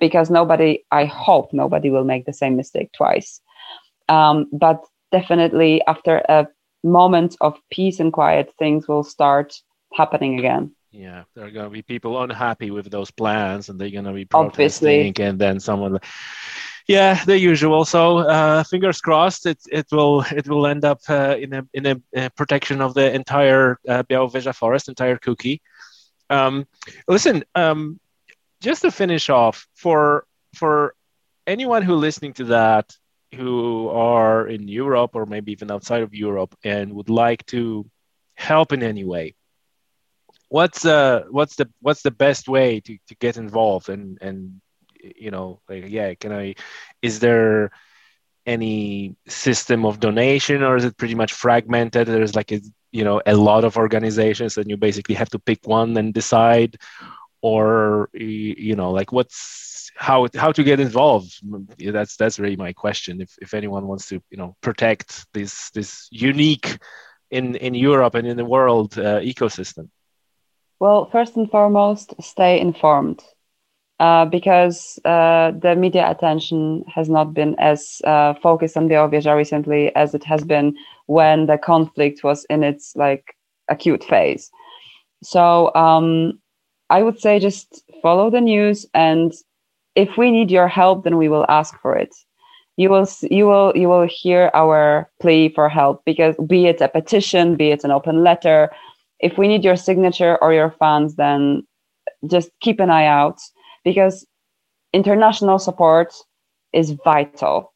because nobody, I hope nobody will make the same mistake twice. Um, but definitely after a moment of peace and quiet, things will start happening again. Yeah, there are going to be people unhappy with those plans, and they're going to be protesting, Obviously. and then someone yeah, the usual. So uh, fingers crossed, it it will it will end up uh, in a in a, a, protection of the entire uh, Białowieża forest, entire cookie. Um, listen, um, just to finish off for for anyone who listening to that who are in Europe or maybe even outside of Europe and would like to help in any way what's uh what's the what's the best way to, to get involved? And and you know like yeah can i is there any system of donation or is it pretty much fragmented? There's like a you know a lot of organizations and you basically have to pick one and decide or you know like what's how how to get involved. That's that's really my question. If, if anyone wants to you know protect this this unique in in europe and in the world uh, ecosystem. Well first and foremost stay informed uh, because uh, the media attention has not been as uh, focused on the Białowieża recently as it has been when the conflict was in its like acute phase. So um, I would say just follow the news, and if we need your help, then we will ask for it. You will you will you will hear our plea for help because be it a petition, be it an open letter, if we need your signature or your funds, then just keep an eye out because international support is vital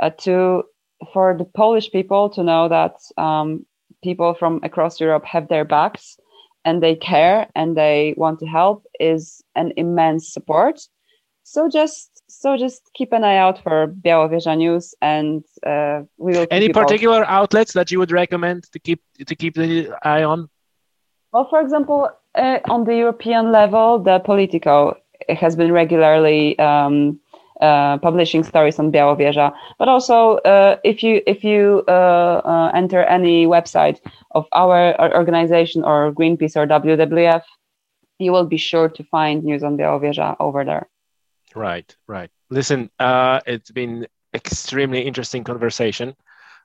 uh, to for the Polish people to know that um, people from across Europe have their backs and they care and they want to help is an immense support. So just so just keep an eye out for Białowieża news and uh, we will. Any particular outlets that you would recommend to keep to keep the eye on? Well, for example, uh, on the European level, the Politico has been regularly um, uh, publishing stories on Białowieża. But also, uh, if you if you uh, uh enter any website of our organization or Greenpeace or WWF, you will be sure to find news on Białowieża over there. Right, right. Listen, uh, it's been extremely interesting conversation.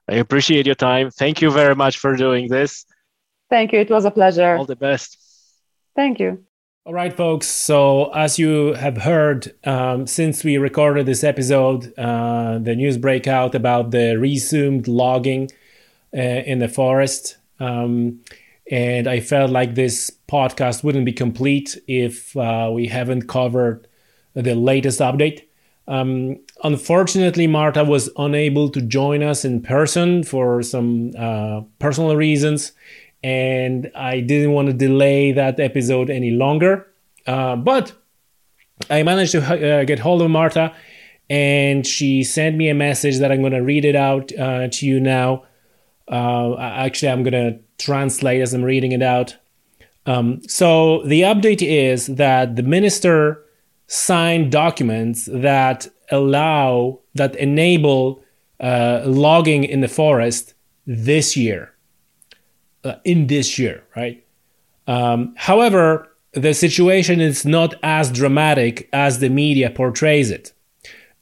I appreciate your time. Thank you very much for doing this. Thank you. It was a pleasure. All the best. Thank you. All right, folks. So, as you have heard, um, since we recorded this episode, uh, the news break out about the resumed logging uh, in the forest. Um, and I felt like this podcast wouldn't be complete if uh, we haven't covered the latest update. Um, unfortunately, Marta was unable to join us in person for some uh, personal reasons and I didn't want to delay that episode any longer. Uh, but I managed to uh, get hold of Marta, and she sent me a message that I'm going to read it out uh, to you now. Uh, actually, I'm going to translate as I'm reading it out. Um, so the update is that the minister signed documents that allow that enable uh, logging in the forest this year uh, in this year, right? Um, however, the situation is not as dramatic as the media portrays it.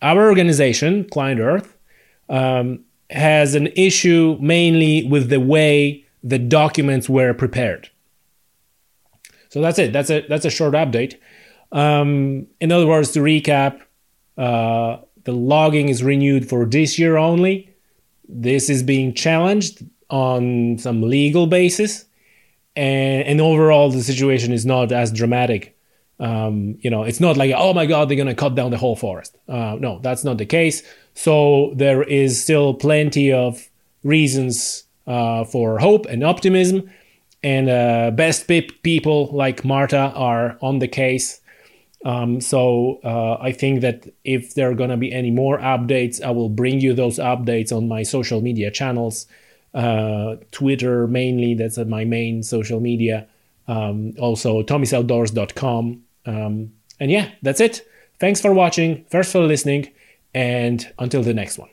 Our organization, ClientEarth, um, has an issue mainly with the way the documents were prepared. So that's it. That's a that's a short update. Um, in other words, to recap, uh, the logging is renewed for this year only. This is being challenged on some legal basis, and, and overall the situation is not as dramatic. Um, you know, it's not like oh my god they're gonna cut down the whole forest. Uh, no, that's not the case. So there is still plenty of reasons uh, for hope and optimism, and uh, best people like Marta are on the case. Um, so uh, I think that if there are going to be any more updates, I will bring you those updates on my social media channels. Uh, Twitter mainly, that's my main social media. Um, also, tommysoutdoors.com. Um, and yeah, that's it. Thanks for watching. First for listening. And until the next one.